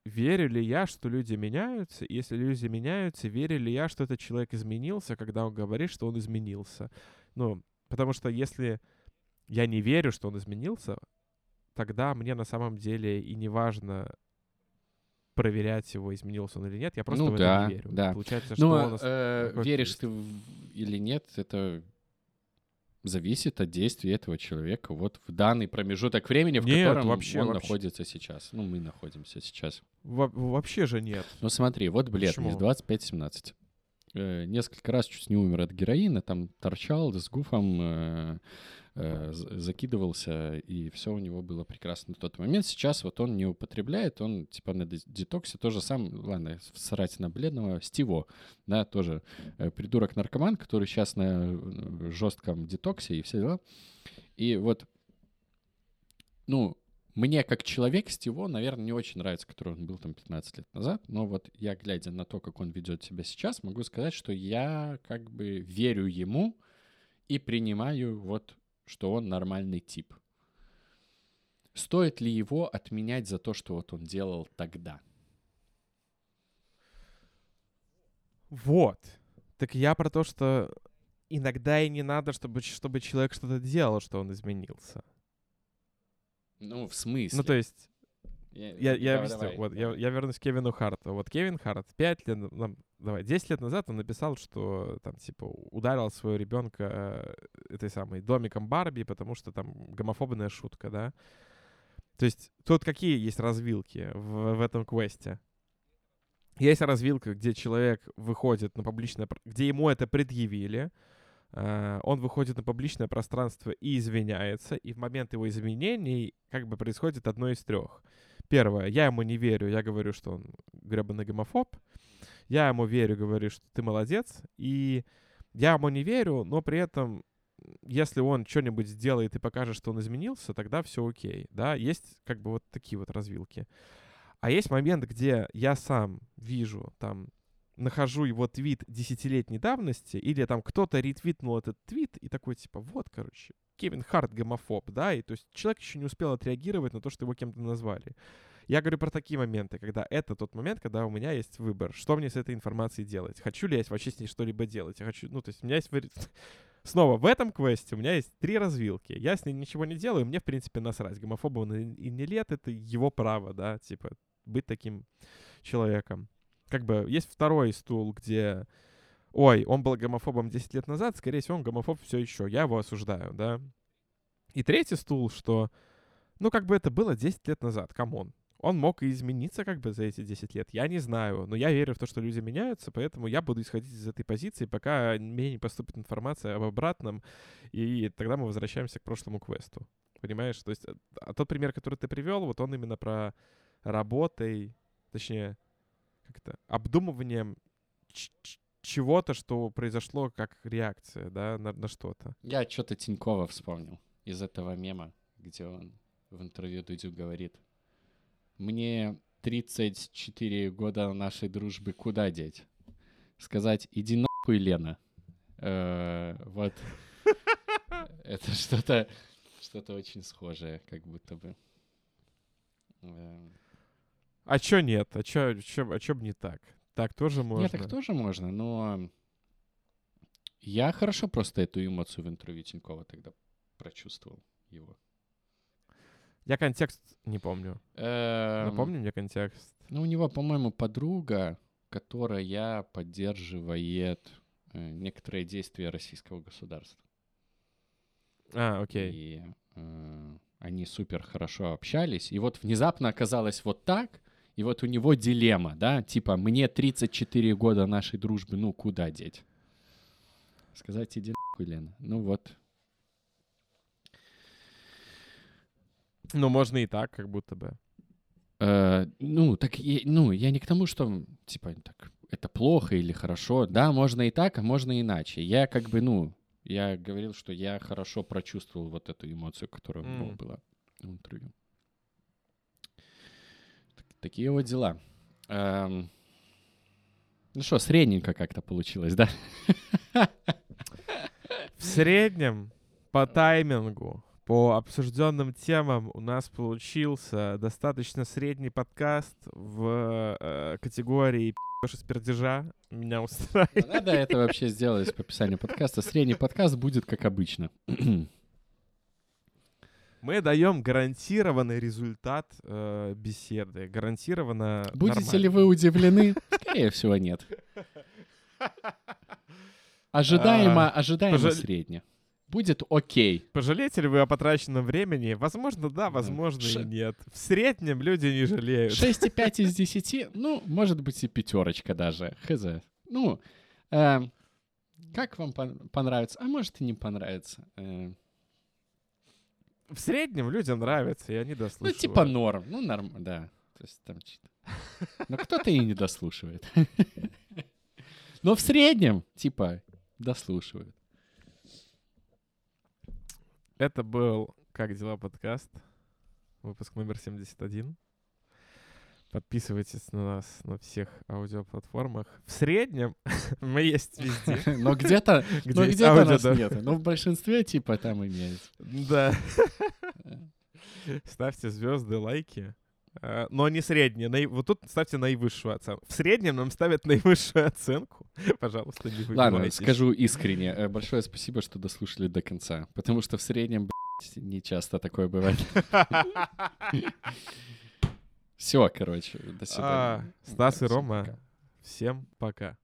верю ли я, что люди меняются? Если люди меняются, верю ли я, что этот человек изменился, когда он говорит, что он изменился? Ну, потому что если я не верю, что он изменился, тогда мне на самом деле и не важно проверять его, изменился он или нет. Я просто ну, в да, это не верю. Да. Получается, что Ну, он... э, веришь ты в- или нет, это зависит от действий этого человека вот в данный промежуток времени, в Нет, котором вообще, он вообще. находится сейчас. Ну, мы находимся сейчас. Во- вообще же нет. Ну, смотри, вот блед из 25-17. Э, несколько раз чуть не умер от героина, там торчал с гуфом, э, э, закидывался, и все у него было прекрасно на тот момент. Сейчас вот он не употребляет, он типа на детоксе тоже сам, ладно, срать на бледного, Стиво, да, тоже э, придурок-наркоман, который сейчас на э, жестком детоксе и все дела. И вот, ну, мне как человек Стиво, наверное, не очень нравится, который он был там 15 лет назад, но вот я, глядя на то, как он ведет себя сейчас, могу сказать, что я как бы верю ему и принимаю вот, что он нормальный тип. Стоит ли его отменять за то, что вот он делал тогда? Вот. Так я про то, что иногда и не надо, чтобы, чтобы человек что-то делал, что он изменился. Ну, в смысле? Ну, то есть, Я, я, я давай, объясню. давай, вот, я, давай. я вернусь к Кевину Харту. Вот Кевин Харт 5 лет, на- нам, давай, 10 лет назад он написал, что там, типа, ударил своего ребенка э, этой самой домиком Барби, потому что там гомофобная шутка, да? То есть тут какие есть развилки в, в этом квесте? Есть развилка, где человек выходит на публичное, где ему это предъявили, э, он выходит на публичное пространство и извиняется, и в момент его извинений как бы происходит одно из трех. Первое, я ему не верю, я говорю, что он гребаный гомофоб. Я ему верю, говорю, что ты молодец. И я ему не верю, но при этом, если он что-нибудь сделает и покажет, что он изменился, тогда все окей. Да, есть как бы вот такие вот развилки. А есть момент, где я сам вижу, там, нахожу его твит десятилетней давности, или там кто-то ретвитнул этот твит и такой, типа, вот, короче, Кевин Харт гомофоб, да, и то есть человек еще не успел отреагировать на то, что его кем-то назвали. Я говорю про такие моменты, когда это тот момент, когда у меня есть выбор, что мне с этой информацией делать. Хочу ли я вообще с ней что-либо делать? Я хочу, ну, то есть у меня есть... <laughs> Снова, в этом квесте у меня есть три развилки. Я с ней ничего не делаю, мне, в принципе, насрать. Гомофоб и не лет, это его право, да, типа, быть таким человеком. Как бы есть второй стул, где ой, он был гомофобом 10 лет назад, скорее всего, он гомофоб все еще, я его осуждаю, да. И третий стул, что, ну, как бы это было 10 лет назад, come on. Он мог и измениться как бы за эти 10 лет, я не знаю, но я верю в то, что люди меняются, поэтому я буду исходить из этой позиции, пока мне не поступит информация об обратном, и тогда мы возвращаемся к прошлому квесту. Понимаешь? То есть, э, а тот пример, который ты привел, вот он именно про работой, точнее, как это, обдумыванием чего-то, что произошло как реакция, да, на, на что-то. Я что-то Тинькова вспомнил из этого мема, где он в интервью Дудю говорит. Мне 34 года нашей дружбы куда деть? Сказать, иди нахуй, Лена. Э, Вот. <laughs> Это что-то что-то очень схожее, как будто бы. Э, А чё нет? А чё, чё, а чё б не так? Так тоже можно. Нет, так тоже можно, но я хорошо просто эту эмоцию в интервью Тинькова тогда прочувствовал его. Я контекст не помню. Эм, Напомни мне контекст. Ну, у него, по-моему, подруга, которая поддерживает э, некоторые действия российского государства. А, окей. И э, они супер хорошо общались. И вот внезапно оказалось вот так. И вот у него дилемма, да, типа, мне 34 года нашей дружбы, ну, куда деть? Сказать, иди нахуй, Лена. Ну вот. Ну, можно и так, как будто бы. Э, ну, так, я, ну, я не к тому, что, типа, так, это плохо или хорошо. Да, можно и так, а можно иначе. Я как бы, ну, я говорил, что я хорошо прочувствовал вот эту эмоцию, которая у него была в интервью. Так- такие вот дела. Эм, Ну что, средненько как-то получилось, да? В среднем по таймингу, по обсужденным темам у нас получился достаточно средний подкаст в э, категории «Пи***ш из пердежа». Меня устраивает. Надо это вообще сделать по описанию подкаста. Средний подкаст будет как обычно. Мы даем гарантированный результат э, беседы. Гарантированно Будете ли нормально. вы удивлены? Скорее всего, нет. <laughs> Ожидаемо, А, ожидаемо пожаль- средне. Будет окей. Пожалеете ли вы о потраченном времени? Возможно, да, возможно Ш- и нет. В среднем люди не жалеют. 6,5 из <laughs> 10, ну, может быть и пятерочка даже. Хз. Ну, эм, как вам пон- понравится? А может и не понравится. Э, В среднем людям нравится, и они Ну, дослушивают. типа норм. Ну, норм, да. То есть там. Но кто-то и не дослушивает. Но в среднем, типа, дослушивают. Это был «Как дела?» подкаст, выпуск номер 71. Подписывайтесь на нас на всех аудиоплатформах. В среднем <laughs> мы есть везде. <laughs> Но где-то, <laughs> Где аудио, нас нет. Но в большинстве, типа, там имеется. Да. Ставьте звезды, лайки. А, Но не средние. наи- Вот тут ставьте наивысшую оценку. В среднем нам ставят наивысшую оценку. Пожалуйста, не Ладно, выбивайтесь. скажу искренне. э, Большое спасибо, что дослушали до конца. Потому что в среднем, блядь, не часто такое бывает. Все, короче, до свидания. А, Стас и Рома, всем пока.